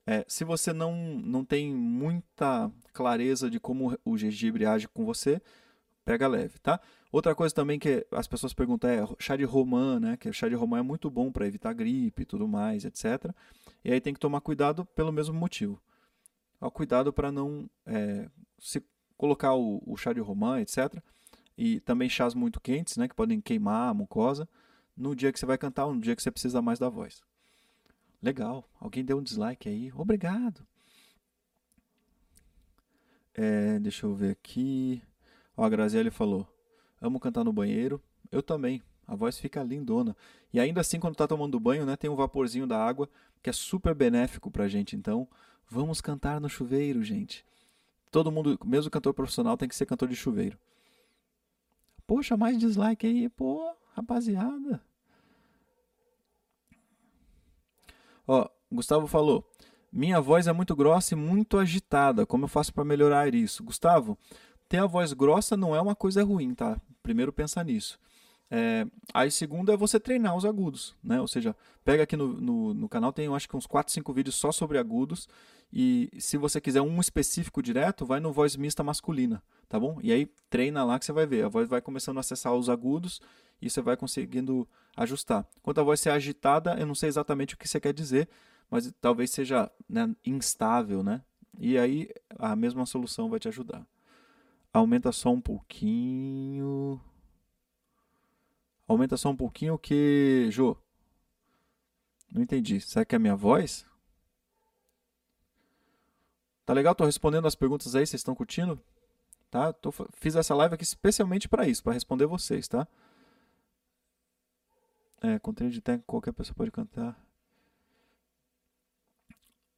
É, se você não, não tem muita clareza de como o gengibre age com você, pega leve, tá? Outra coisa também que as pessoas perguntam é chá de romã, né? Que chá de romã é muito bom para evitar gripe e tudo mais, etc. E aí tem que tomar cuidado pelo mesmo motivo. Ó, cuidado para não é, se colocar o, o, chá de romã, etc. E também chás muito quentes, né, que podem queimar a mucosa, no dia que você vai cantar ou no dia que você precisa mais da voz. Legal, alguém deu um dislike aí, obrigado. É, deixa eu ver aqui. Ó, a Graziele falou: Amo cantar no banheiro. Eu também. A voz fica lindona. E ainda assim, quando está tomando banho, né, tem um vaporzinho da água que é super benéfico para a gente. Então, vamos cantar no chuveiro, gente. Todo mundo, mesmo cantor profissional, tem que ser cantor de chuveiro. Poxa, mais dislike aí, pô, rapaziada. Ó, Gustavo falou: Minha voz é muito grossa e muito agitada. Como eu faço para melhorar isso? Gustavo, ter a voz grossa não é uma coisa ruim, tá? Primeiro pensa nisso. É, aí segundo é você treinar os agudos, né? Ou seja, pega aqui no, no, no, canal, tem eu acho que uns 4, 5 vídeos só sobre agudos. E se você quiser um específico direto, vai no voz mista masculina, tá bom? E aí treina lá que você vai ver. A voz vai começando a acessar os agudos e você vai conseguindo ajustar. Quanto a voz ser agitada, eu não sei exatamente o que você quer dizer, mas talvez seja né, instável, né? E aí a mesma solução vai te ajudar. Aumenta só um pouquinho. Aumenta só um pouquinho que. Jô. Não entendi. Será que é a minha voz? Tá legal? Tô respondendo as perguntas aí, vocês estão curtindo? Tá? Tô, fiz essa live aqui especialmente para isso, para responder vocês, tá? É, com treino de técnica qualquer pessoa pode cantar.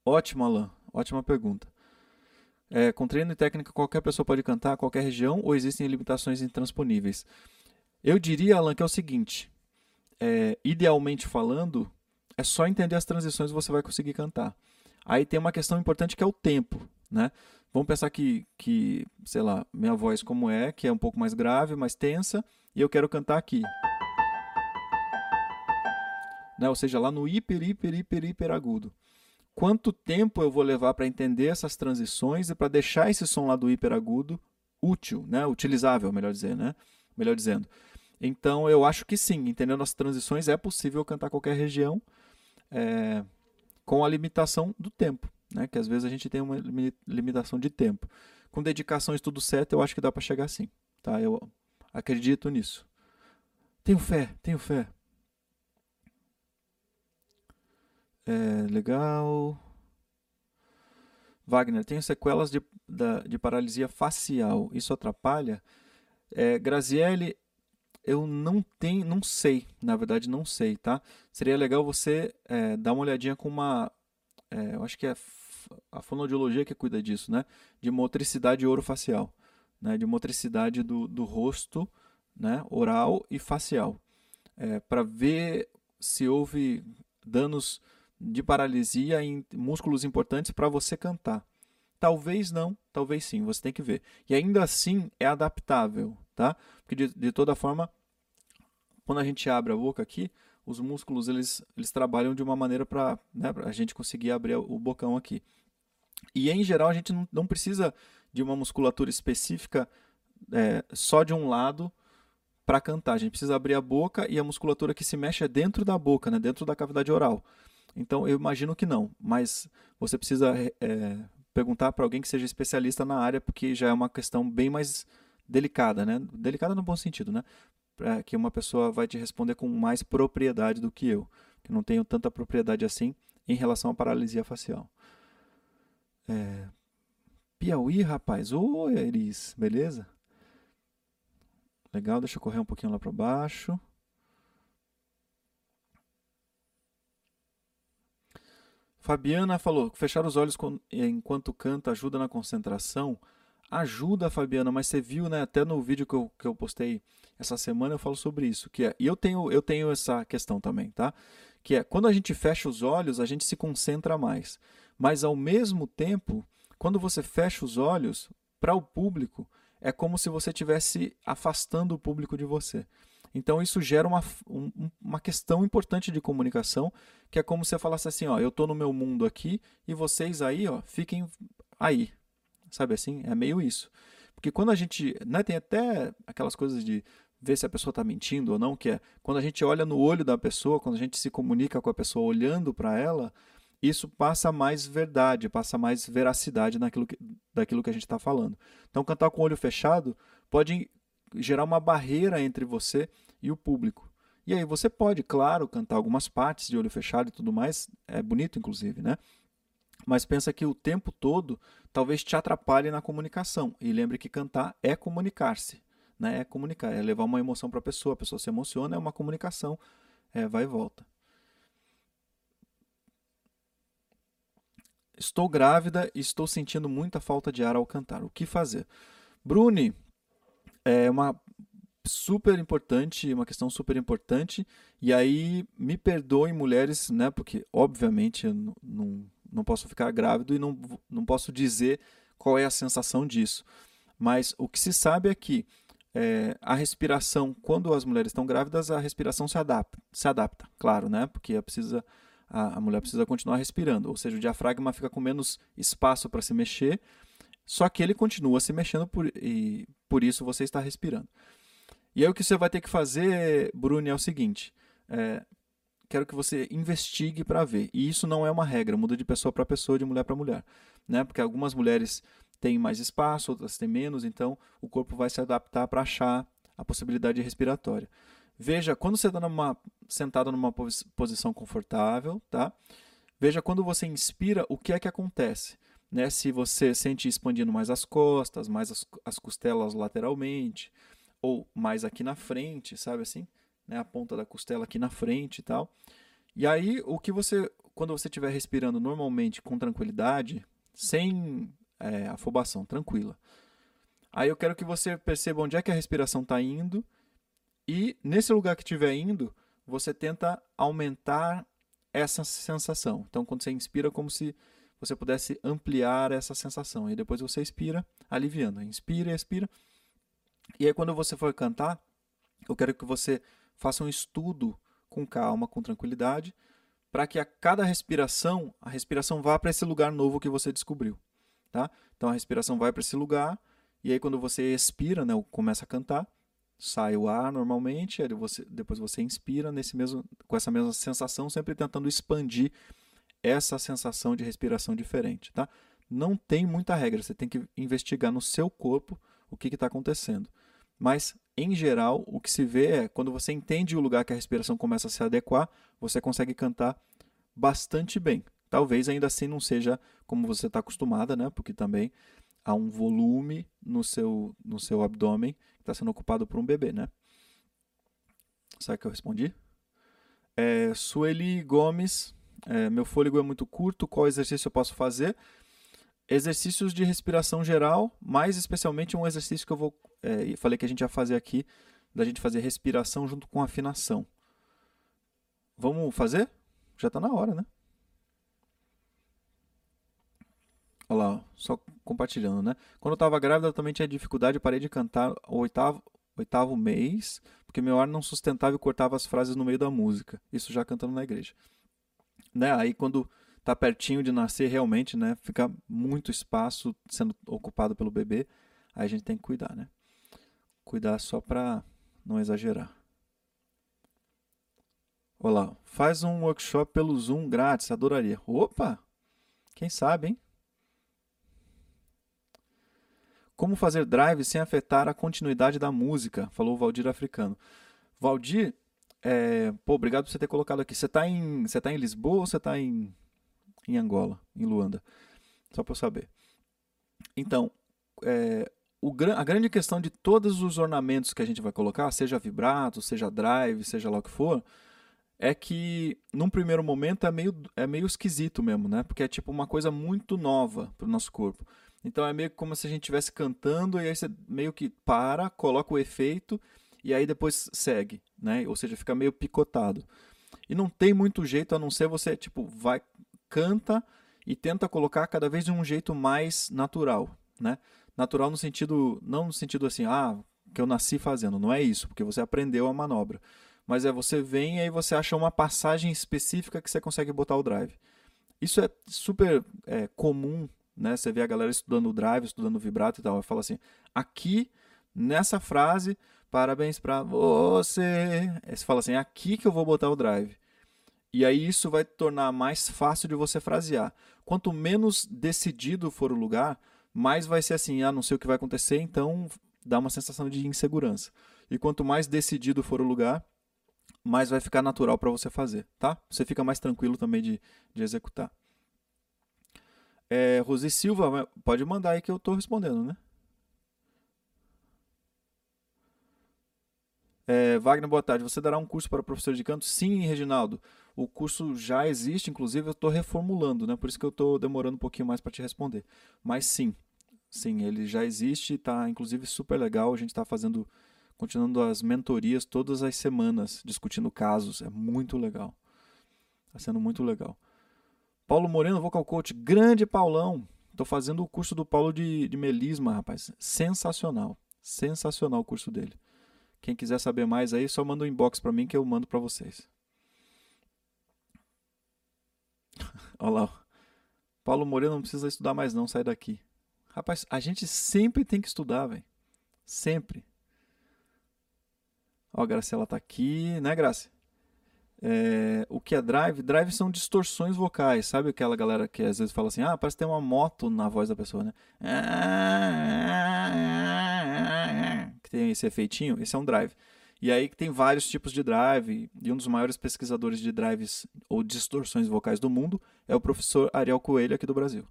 Ótimo, Alan. Ótima pergunta. É, com treino e técnica qualquer pessoa pode cantar, qualquer região, ou existem limitações intransponíveis? Eu diria, Alan, que é o seguinte: é, idealmente falando, é só entender as transições e você vai conseguir cantar. Aí tem uma questão importante que é o tempo, né? Vamos pensar que, que, sei lá, minha voz como é, que é um pouco mais grave, mais tensa, e eu quero cantar aqui. Né? Ou seja, lá no hiper, hiper, hiper, hiper agudo. Quanto tempo eu vou levar para entender essas transições e para deixar esse som lá do hiper agudo útil, né? Utilizável, melhor dizer, né? Melhor dizendo. Então eu acho que sim, entendendo as transições, é possível cantar qualquer região é, com a limitação do tempo, né? que às vezes a gente tem uma limitação de tempo. Com dedicação e tudo certo, eu acho que dá para chegar sim. Tá? Eu acredito nisso. Tenho fé, tenho fé. É, legal. Wagner, tenho sequelas de, de paralisia facial. Isso atrapalha? É, Graziele, eu não tenho, não sei, na verdade não sei, tá? Seria legal você é, dar uma olhadinha com uma, é, eu acho que é a fonoaudiologia que cuida disso, né? De motricidade orofacial, né? De motricidade do, do rosto, né? Oral e facial, é, para ver se houve danos de paralisia em músculos importantes para você cantar. Talvez não, talvez sim, você tem que ver. E ainda assim é adaptável, tá? Porque de, de toda forma, quando a gente abre a boca aqui, os músculos eles, eles trabalham de uma maneira para né, a gente conseguir abrir o bocão aqui. E em geral a gente não, não precisa de uma musculatura específica é, só de um lado para cantar. A gente precisa abrir a boca e a musculatura que se mexe é dentro da boca, né, dentro da cavidade oral. Então eu imagino que não, mas você precisa é, perguntar para alguém que seja especialista na área, porque já é uma questão bem mais delicada, né? Delicada no bom sentido, né? Que uma pessoa vai te responder com mais propriedade do que eu, que não tenho tanta propriedade assim em relação à paralisia facial. É... Piauí, rapaz. Oi, Eris, beleza? Legal, deixa eu correr um pouquinho lá para baixo. Fabiana falou: fechar os olhos enquanto canta ajuda na concentração. Ajuda, Fabiana, mas você viu, né? Até no vídeo que eu, que eu postei essa semana eu falo sobre isso, que é, e eu tenho, eu tenho essa questão também, tá? Que é, quando a gente fecha os olhos, a gente se concentra mais. Mas ao mesmo tempo, quando você fecha os olhos, para o público, é como se você estivesse afastando o público de você. Então isso gera uma, um, uma questão importante de comunicação, que é como se eu falasse assim, ó, eu estou no meu mundo aqui e vocês aí, ó, fiquem aí, Sabe assim? É meio isso. Porque quando a gente. Né, tem até aquelas coisas de ver se a pessoa está mentindo ou não, que é quando a gente olha no olho da pessoa, quando a gente se comunica com a pessoa olhando para ela, isso passa mais verdade, passa mais veracidade naquilo que, daquilo que a gente está falando. Então, cantar com o olho fechado pode gerar uma barreira entre você e o público. E aí você pode, claro, cantar algumas partes de olho fechado e tudo mais, é bonito inclusive, né? Mas pensa que o tempo todo talvez te atrapalhe na comunicação. E lembre que cantar é comunicar-se, né? É comunicar, é levar uma emoção para a pessoa, a pessoa se emociona, é uma comunicação, é, vai e volta. Estou grávida e estou sentindo muita falta de ar ao cantar. O que fazer? Bruni, é uma super importante, uma questão super importante. E aí, me perdoem mulheres, né? Porque, obviamente, eu não, não posso ficar grávido e não, não posso dizer qual é a sensação disso. Mas o que se sabe é que é, a respiração, quando as mulheres estão grávidas, a respiração se adapta, se adapta claro, né? Porque precisa, a, a mulher precisa continuar respirando, ou seja, o diafragma fica com menos espaço para se mexer, só que ele continua se mexendo por, e por isso você está respirando. E aí o que você vai ter que fazer, Bruno, é o seguinte: é, quero que você investigue para ver. E isso não é uma regra, muda de pessoa para pessoa, de mulher para mulher, né? Porque algumas mulheres têm mais espaço, outras têm menos, então o corpo vai se adaptar para achar a possibilidade respiratória. Veja, quando você está numa, sentado numa posição confortável, tá? Veja quando você inspira, o que é que acontece. Né? Se você sente expandindo mais as costas, mais as, as costelas lateralmente, ou mais aqui na frente, sabe assim? Né, a ponta da costela aqui na frente e tal. E aí, o que você, quando você estiver respirando normalmente com tranquilidade, sem é, afobação, tranquila. Aí eu quero que você perceba onde é que a respiração está indo e nesse lugar que estiver indo, você tenta aumentar essa sensação. Então, quando você inspira, como se você pudesse ampliar essa sensação. E depois você expira, aliviando. Inspira e expira. E aí, quando você for cantar, eu quero que você faça um estudo com calma, com tranquilidade, para que a cada respiração, a respiração vá para esse lugar novo que você descobriu. Tá? Então a respiração vai para esse lugar, e aí quando você expira, né, começa a cantar, sai o ar normalmente, você, depois você inspira nesse mesmo, com essa mesma sensação, sempre tentando expandir essa sensação de respiração diferente. Tá? Não tem muita regra, você tem que investigar no seu corpo o que está acontecendo. Mas, em geral, o que se vê é quando você entende o lugar que a respiração começa a se adequar, você consegue cantar bastante bem. Talvez ainda assim não seja como você está acostumada, né? Porque também há um volume no seu, no seu abdômen que está sendo ocupado por um bebê, né? Sabe que eu respondi? É, Sueli Gomes, É, meu fôlego é muito curto, qual exercício eu posso fazer? Exercícios de respiração geral, mais especialmente um exercício que eu vou. É, falei que a gente ia fazer aqui, da gente fazer respiração junto com afinação. Vamos fazer? Já está na hora, né? Olha lá, só compartilhando, né? Quando eu estava grávida, eu também tinha dificuldade, parei de cantar o oitavo, oitavo mês, porque meu ar não sustentava e cortava as frases no meio da música. Isso já cantando na igreja. Né? Aí quando tá pertinho de nascer realmente, né, fica muito espaço sendo ocupado pelo bebê, aí a gente tem que cuidar, né? Cuidar só para não exagerar. Olá, faz um workshop pelo Zoom grátis, adoraria. Opa! Quem sabe, hein? Como fazer drive sem afetar a continuidade da música? Falou o Valdir Africano. Valdir, é, pô, obrigado por você ter colocado aqui. Você está em, você tá em Lisboa ou você está em, em Angola, em Luanda? Só para eu saber. Então, é, o, a grande questão de todos os ornamentos que a gente vai colocar, seja vibrato, seja drive, seja lá o que for, é que num primeiro momento é meio, é meio esquisito mesmo, né? Porque é tipo uma coisa muito nova para o nosso corpo. Então é meio como se a gente estivesse cantando e aí você meio que para, coloca o efeito e aí depois segue, né? Ou seja, fica meio picotado. E não tem muito jeito a não ser você, tipo, vai, canta e tenta colocar cada vez de um jeito mais natural, né? Natural no sentido, não no sentido assim, ah, que eu nasci fazendo, não é isso, porque você aprendeu a manobra. Mas é você vem e aí você acha uma passagem específica que você consegue botar o drive. Isso é super é, comum né? Você vê a galera estudando o drive, estudando o vibrato e tal. Eu falo assim: aqui, nessa frase, parabéns para você. Aí você fala assim: é aqui que eu vou botar o drive. E aí isso vai tornar mais fácil de você frasear. Quanto menos decidido for o lugar, mais vai ser assim: ah, não sei o que vai acontecer, então dá uma sensação de insegurança. E quanto mais decidido for o lugar, mais vai ficar natural para você fazer, tá? Você fica mais tranquilo também de, de executar. É, Rosi Silva, pode mandar aí que eu estou respondendo, né? É, Wagner, boa tarde. Você dará um curso para professor de canto? Sim, Reginaldo. O curso já existe, inclusive eu estou reformulando, né? Por isso que eu estou demorando um pouquinho mais para te responder. Mas sim, sim, ele já existe, está inclusive super legal. A gente está fazendo, continuando as mentorias todas as semanas, discutindo casos. É muito legal. Está sendo muito legal. Paulo Moreno, Vocal Coach. Grande Paulão. Estou fazendo o curso do Paulo de, de melisma, rapaz. Sensacional. Sensacional o curso dele. Quem quiser saber mais aí, só manda um inbox para mim que eu mando para vocês. Olha lá. Paulo Moreno não precisa estudar mais não, sai daqui. Rapaz, a gente sempre tem que estudar, velho. Sempre. Ó, a Graciela tá aqui, né, Graça? É, o que é drive? Drive são distorções vocais, sabe aquela galera que às vezes fala assim, ah, parece que tem uma moto na voz da pessoa, né? Que tem esse efeitinho, esse é um drive. E aí tem vários tipos de drive, e um dos maiores pesquisadores de drives ou distorções vocais do mundo é o professor Ariel Coelho aqui do Brasil.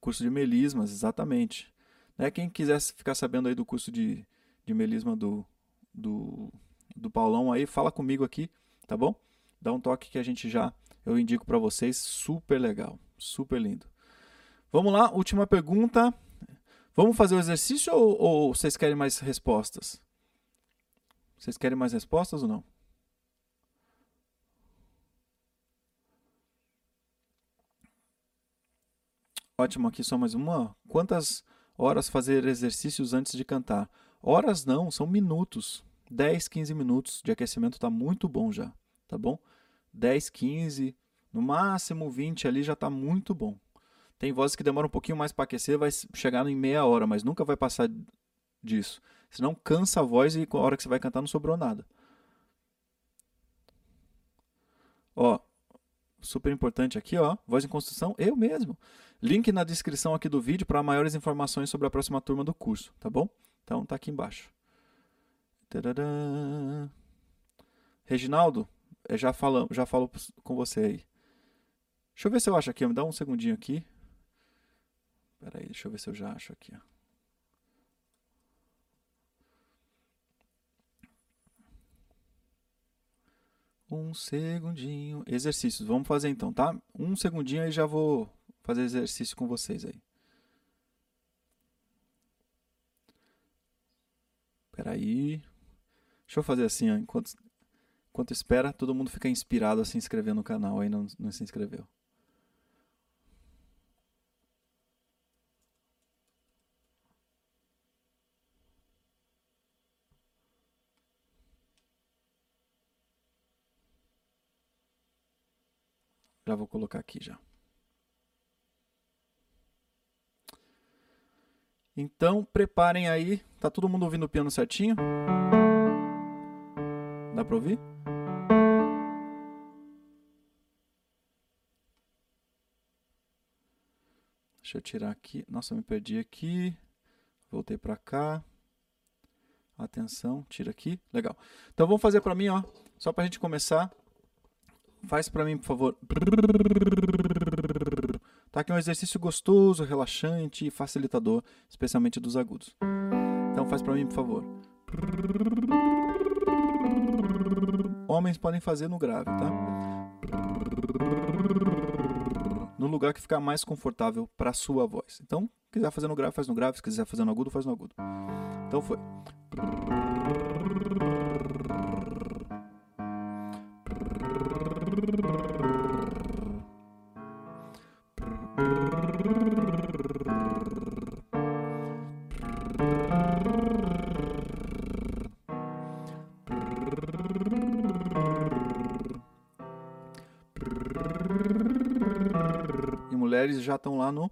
Curso de melismas, exatamente. Né? Quem quiser ficar sabendo aí do curso de, de melisma do, do do Paulão aí, fala comigo aqui, tá bom? Dá um toque que a gente já eu indico para vocês, super legal, super lindo. Vamos lá, última pergunta. Vamos fazer o exercício ou, ou vocês querem mais respostas? Vocês querem mais respostas ou não? Ótimo, aqui só mais uma. Quantas horas fazer exercícios antes de cantar? Horas não, são minutos. 10, 15 minutos de aquecimento está muito bom já, tá bom? 10, 15, no máximo 20 ali já está muito bom. Tem vozes que demoram um pouquinho mais para aquecer, vai chegar em meia hora, mas nunca vai passar disso. Senão cansa a voz e a hora que você vai cantar não sobrou nada. Ó, super importante aqui, ó, voz em construção, eu mesmo. Link na descrição aqui do vídeo para maiores informações sobre a próxima turma do curso, tá bom? Então tá aqui embaixo. Tadadã. Reginaldo, já falo, já falo com você aí. Deixa eu ver se eu acho aqui. Me dá um segundinho aqui. Espera aí, deixa eu ver se eu já acho aqui. Um segundinho. Exercícios. Vamos fazer então, tá? Um segundinho e já vou fazer exercício com vocês aí. Peraí. Deixa eu fazer assim, ó. Enquanto, enquanto espera, todo mundo fica inspirado a se inscrever no canal aí, não, não se inscreveu. Já vou colocar aqui já. Então, preparem aí. Tá todo mundo ouvindo o piano certinho? Dá para ouvir? Deixa eu tirar aqui. Nossa, me perdi aqui. Voltei para cá. Atenção, tira aqui. Legal. Então vamos fazer para mim, ó, só para a gente começar. Faz para mim, por favor. Tá aqui um exercício gostoso, relaxante e facilitador, especialmente dos agudos. Então faz para mim, por favor. Homens podem fazer no grave, tá? No lugar que ficar mais confortável para sua voz. Então, se quiser fazer no grave, faz no grave. Se quiser fazer no agudo, faz no agudo. Então foi. E mulheres já estão lá no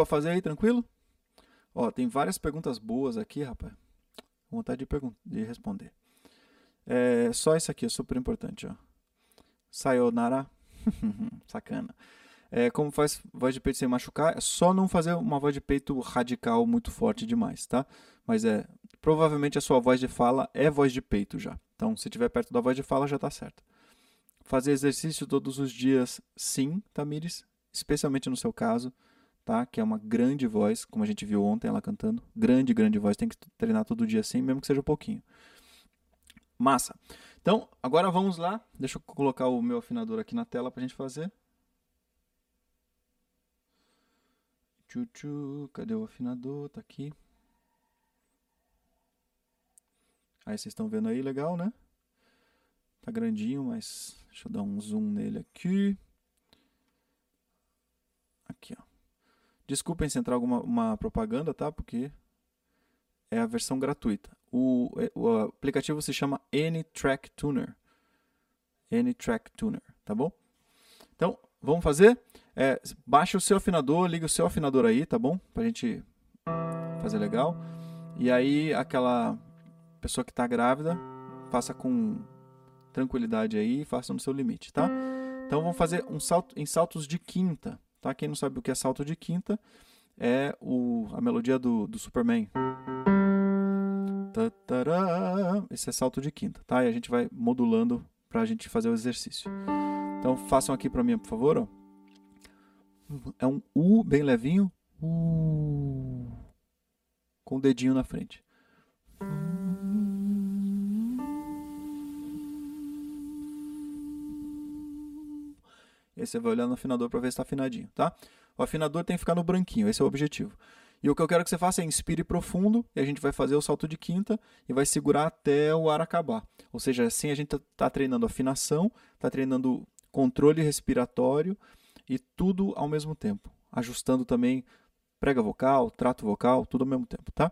para fazer aí, tranquilo? Ó, tem várias perguntas boas aqui, rapaz. Vontade de, de responder. É, só isso aqui é super importante, ó. Sayonara. Sacana. É, como faz voz de peito sem machucar? É só não fazer uma voz de peito radical muito forte demais, tá? Mas é, provavelmente a sua voz de fala é voz de peito já. Então, se estiver perto da voz de fala, já tá certo. Fazer exercício todos os dias, sim, Tamires, especialmente no seu caso, tá? Que é uma grande voz, como a gente viu ontem ela cantando. Grande, grande voz, tem que treinar todo dia assim, mesmo que seja um pouquinho. Massa. Então, agora vamos lá. Deixa eu colocar o meu afinador aqui na tela para a gente fazer. Tchu, cadê o afinador? Tá aqui. Aí vocês estão vendo aí, legal, né? Tá grandinho, mas deixa eu dar um zoom nele aqui. Aqui, ó. Desculpem se entrar alguma uma propaganda, tá? Porque é a versão gratuita. O, é, o aplicativo se chama Anytrack Tuner. Anytrack Tuner, tá bom? Então, vamos fazer? É, baixa o seu afinador, liga o seu afinador aí, tá bom? Pra gente fazer legal. E aí, aquela pessoa que está grávida, faça com tranquilidade aí, faça no seu limite, tá? Então, vamos fazer um salto em saltos de quinta. Tá? Quem não sabe o que é salto de quinta, é o, a melodia do, do Superman. Esse é salto de quinta, tá? E a gente vai modulando para a gente fazer o exercício. Então façam aqui para mim, por favor. Ó. É um U bem levinho. U, com o dedinho na frente. Aí você vai olhar no afinador para ver se está afinadinho, tá? O afinador tem que ficar no branquinho, esse é o objetivo. E o que eu quero que você faça é inspire profundo, e a gente vai fazer o salto de quinta e vai segurar até o ar acabar. Ou seja, assim a gente está tá treinando afinação, está treinando controle respiratório e tudo ao mesmo tempo. Ajustando também prega vocal, trato vocal, tudo ao mesmo tempo, tá?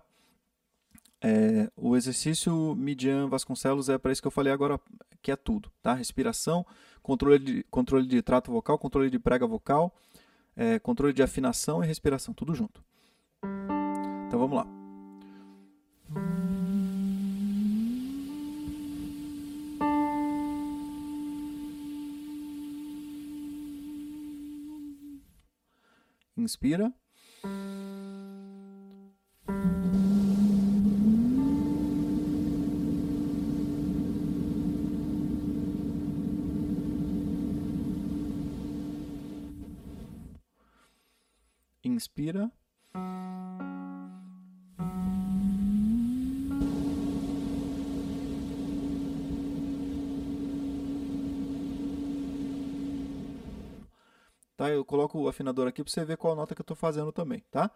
É, o exercício Midian Vasconcelos é para isso que eu falei agora, que é tudo, tá? Respiração, controle de, controle de trato vocal, controle de prega vocal, é, controle de afinação e respiração, tudo junto. Então vamos lá. Inspira. Inspira. Tá? Eu coloco o afinador aqui para você ver qual nota que eu estou fazendo também, tá?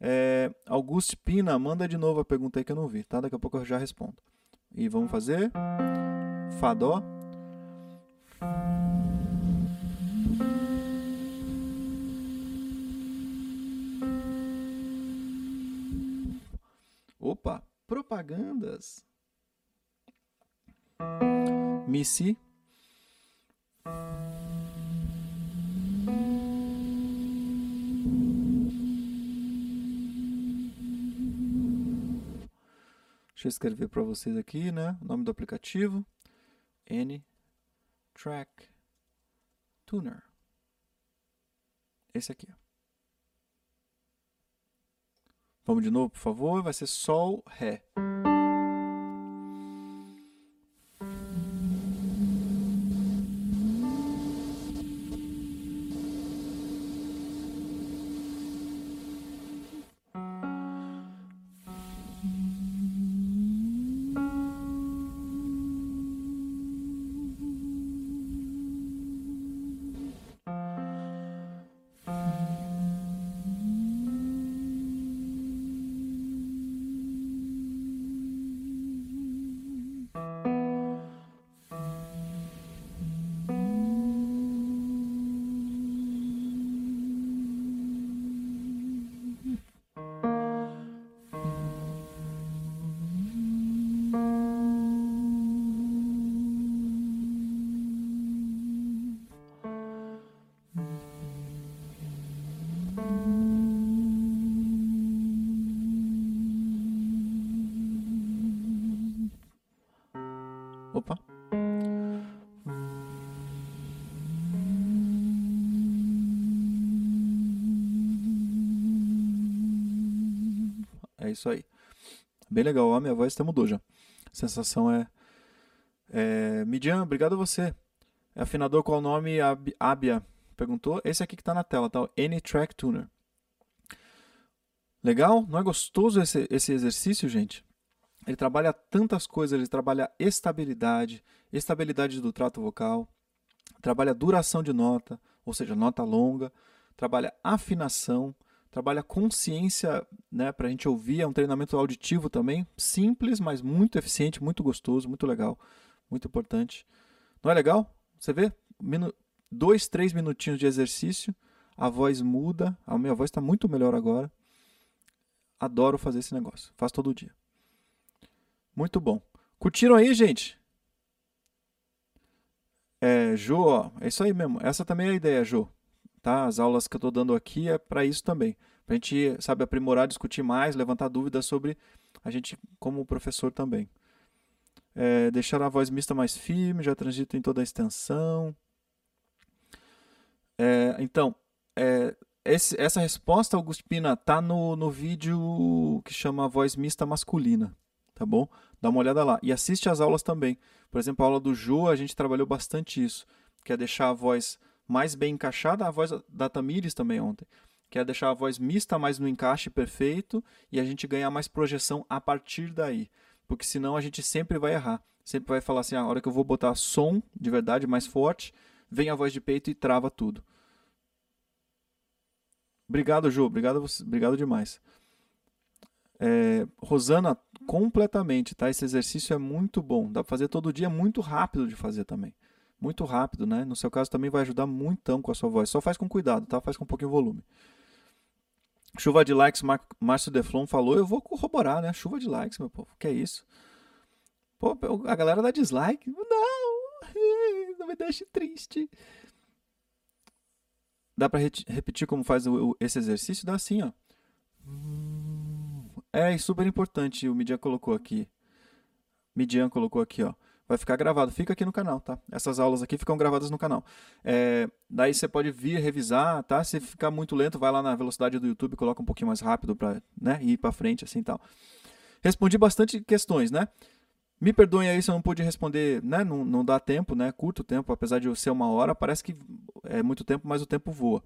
É, Augusto Pina, manda de novo a pergunta aí que eu não vi, tá? Daqui a pouco eu já respondo. E vamos fazer Fá, Dó. Propagandas. Mi, Si. Deixa eu escrever para vocês aqui, né? O nome do aplicativo. N Track Tuner. Esse aqui. Vamos de novo, por favor. Vai ser Sol, Ré. Bem legal. A minha voz até mudou já. A sensação é. é... Midian, obrigado a você. É afinador qual o nome? Ab Abia perguntou. Esse aqui que está na tela, tá? N-Track Tuner. Legal? Não é gostoso esse, esse exercício, gente? Ele trabalha tantas coisas, ele trabalha estabilidade, estabilidade do trato vocal, trabalha duração de nota, ou seja, nota longa, trabalha afinação, trabalha consciência né, para a gente ouvir, é um treinamento auditivo também, simples, mas muito eficiente, muito gostoso, muito legal, muito importante. Não é legal? Você vê? Minu dois, três minutinhos de exercício, a voz muda, a minha voz está muito melhor agora. Adoro fazer esse negócio, faço todo dia. Muito bom. Curtiram aí, gente? É, Jô, ó, é isso aí mesmo. Essa também é a ideia, Jô. Tá? As aulas que eu estou dando aqui é para isso também. Para a gente, sabe, aprimorar, discutir mais, levantar dúvidas sobre a gente como professor também. É, deixar a voz mista mais firme, já transito em toda a extensão. É, então, é, esse, essa resposta, Augustina, tá no, no vídeo que chama Voz Mista Masculina, tá bom? Dá uma olhada lá. E assiste as aulas também. Por exemplo, a aula do Ju, a gente trabalhou bastante isso. Que é deixar a voz mais bem encaixada, a voz da Tamires também ontem. Que é deixar a voz mista mais no encaixe perfeito e a gente ganhar mais projeção a partir daí. Porque senão a gente sempre vai errar. Sempre vai falar assim, ah, a hora que eu vou botar som de verdade mais forte, vem a voz de peito e trava tudo. Obrigado, Ju. Obrigado, obrigado demais. É, Rosana, completamente, tá? Esse exercício é muito bom. Dá para fazer todo dia, é muito rápido de fazer também. Muito rápido, né? No seu caso também vai ajudar muito com a sua voz. Só faz com cuidado, tá? Faz com um pouquinho de volume. Chuva de likes, Mar Márcio Deflon falou. Eu vou corroborar, né? Chuva de likes, meu povo. Que é isso? Pô, a galera dá dislike. Não! Não me deixe triste. Dá para repetir como faz esse exercício? Dá assim, ó. É super importante, o Midian colocou aqui. Midian colocou aqui, ó. Vai ficar gravado, fica aqui no canal, tá? Essas aulas aqui ficam gravadas no canal. É, daí você pode vir revisar, tá? Se ficar muito lento, vai lá na velocidade do YouTube, coloca um pouquinho mais rápido para né, ir para frente, assim tal. Respondi bastante questões, né? Me perdoem aí se eu não pude responder, né? Não, não dá tempo, né? Curto tempo, apesar de ser uma hora, parece que é muito tempo, mas o tempo voa.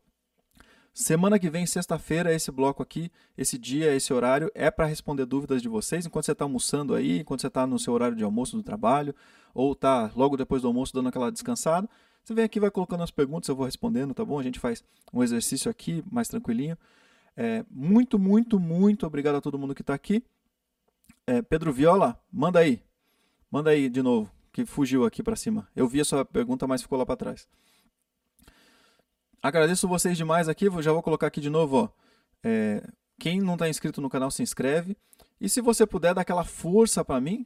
Semana que vem, sexta-feira, esse bloco aqui, esse dia, esse horário, é para responder dúvidas de vocês enquanto você está almoçando aí, enquanto você está no seu horário de almoço do trabalho, ou está logo depois do almoço dando aquela descansada. Você vem aqui vai colocando as perguntas, eu vou respondendo, tá bom? A gente faz um exercício aqui mais tranquilinho. É, muito, muito, muito obrigado a todo mundo que está aqui. É, Pedro Viola, manda aí. Manda aí de novo, que fugiu aqui para cima. Eu vi a sua pergunta, mas ficou lá para trás. Agradeço vocês demais aqui, já vou colocar aqui de novo, ó. É, quem não está inscrito no canal, se inscreve. E se você puder dar aquela força para mim,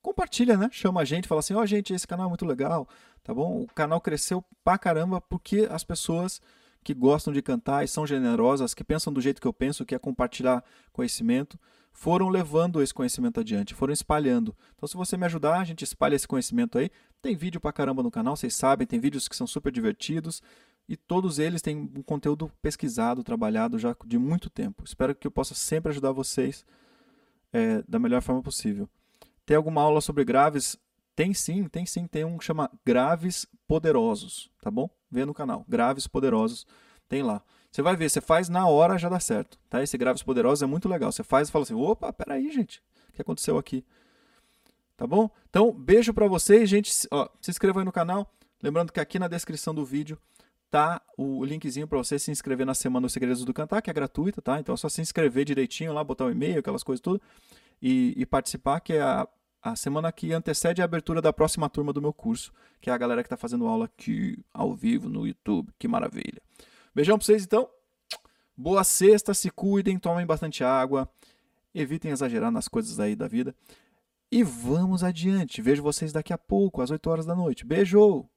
compartilha, né? Chama a gente, fala assim, ó, oh, gente, esse canal é muito legal, tá bom? O canal cresceu pra caramba porque as pessoas que gostam de cantar e são generosas, que pensam do jeito que eu penso, que é compartilhar conhecimento, foram levando esse conhecimento adiante, foram espalhando. Então, se você me ajudar, a gente espalha esse conhecimento aí. Tem vídeo pra caramba no canal, vocês sabem, tem vídeos que são super divertidos e todos eles têm um conteúdo pesquisado, trabalhado já de muito tempo. Espero que eu possa sempre ajudar vocês é, da melhor forma possível. Tem alguma aula sobre graves? Tem sim, tem sim. Tem um que chama Graves Poderosos, tá bom? Vê no canal, Graves Poderosos, tem lá. Você vai ver, você faz na hora já dá certo, tá? Esse Graves Poderosos é muito legal. Você faz e fala assim, opa, peraí, gente, o que aconteceu aqui? Tá bom? Então, beijo para vocês, gente. Ó, se inscreva aí no canal. Lembrando que aqui na descrição do vídeo tá o linkzinho para você se inscrever na Semana dos Segredos do Cantar, que é gratuita, tá? Então é só se inscrever direitinho lá, botar o um e-mail, aquelas coisas tudo, e, e, participar, que é a, a semana que antecede a abertura da próxima turma do meu curso, que é a galera que está fazendo aula aqui ao vivo no YouTube. Que maravilha. Beijão para vocês então. Boa sexta, se cuidem, tomem bastante água, evitem exagerar nas coisas aí da vida. E vamos adiante. Vejo vocês daqui a pouco, às 8 horas da noite. Beijo!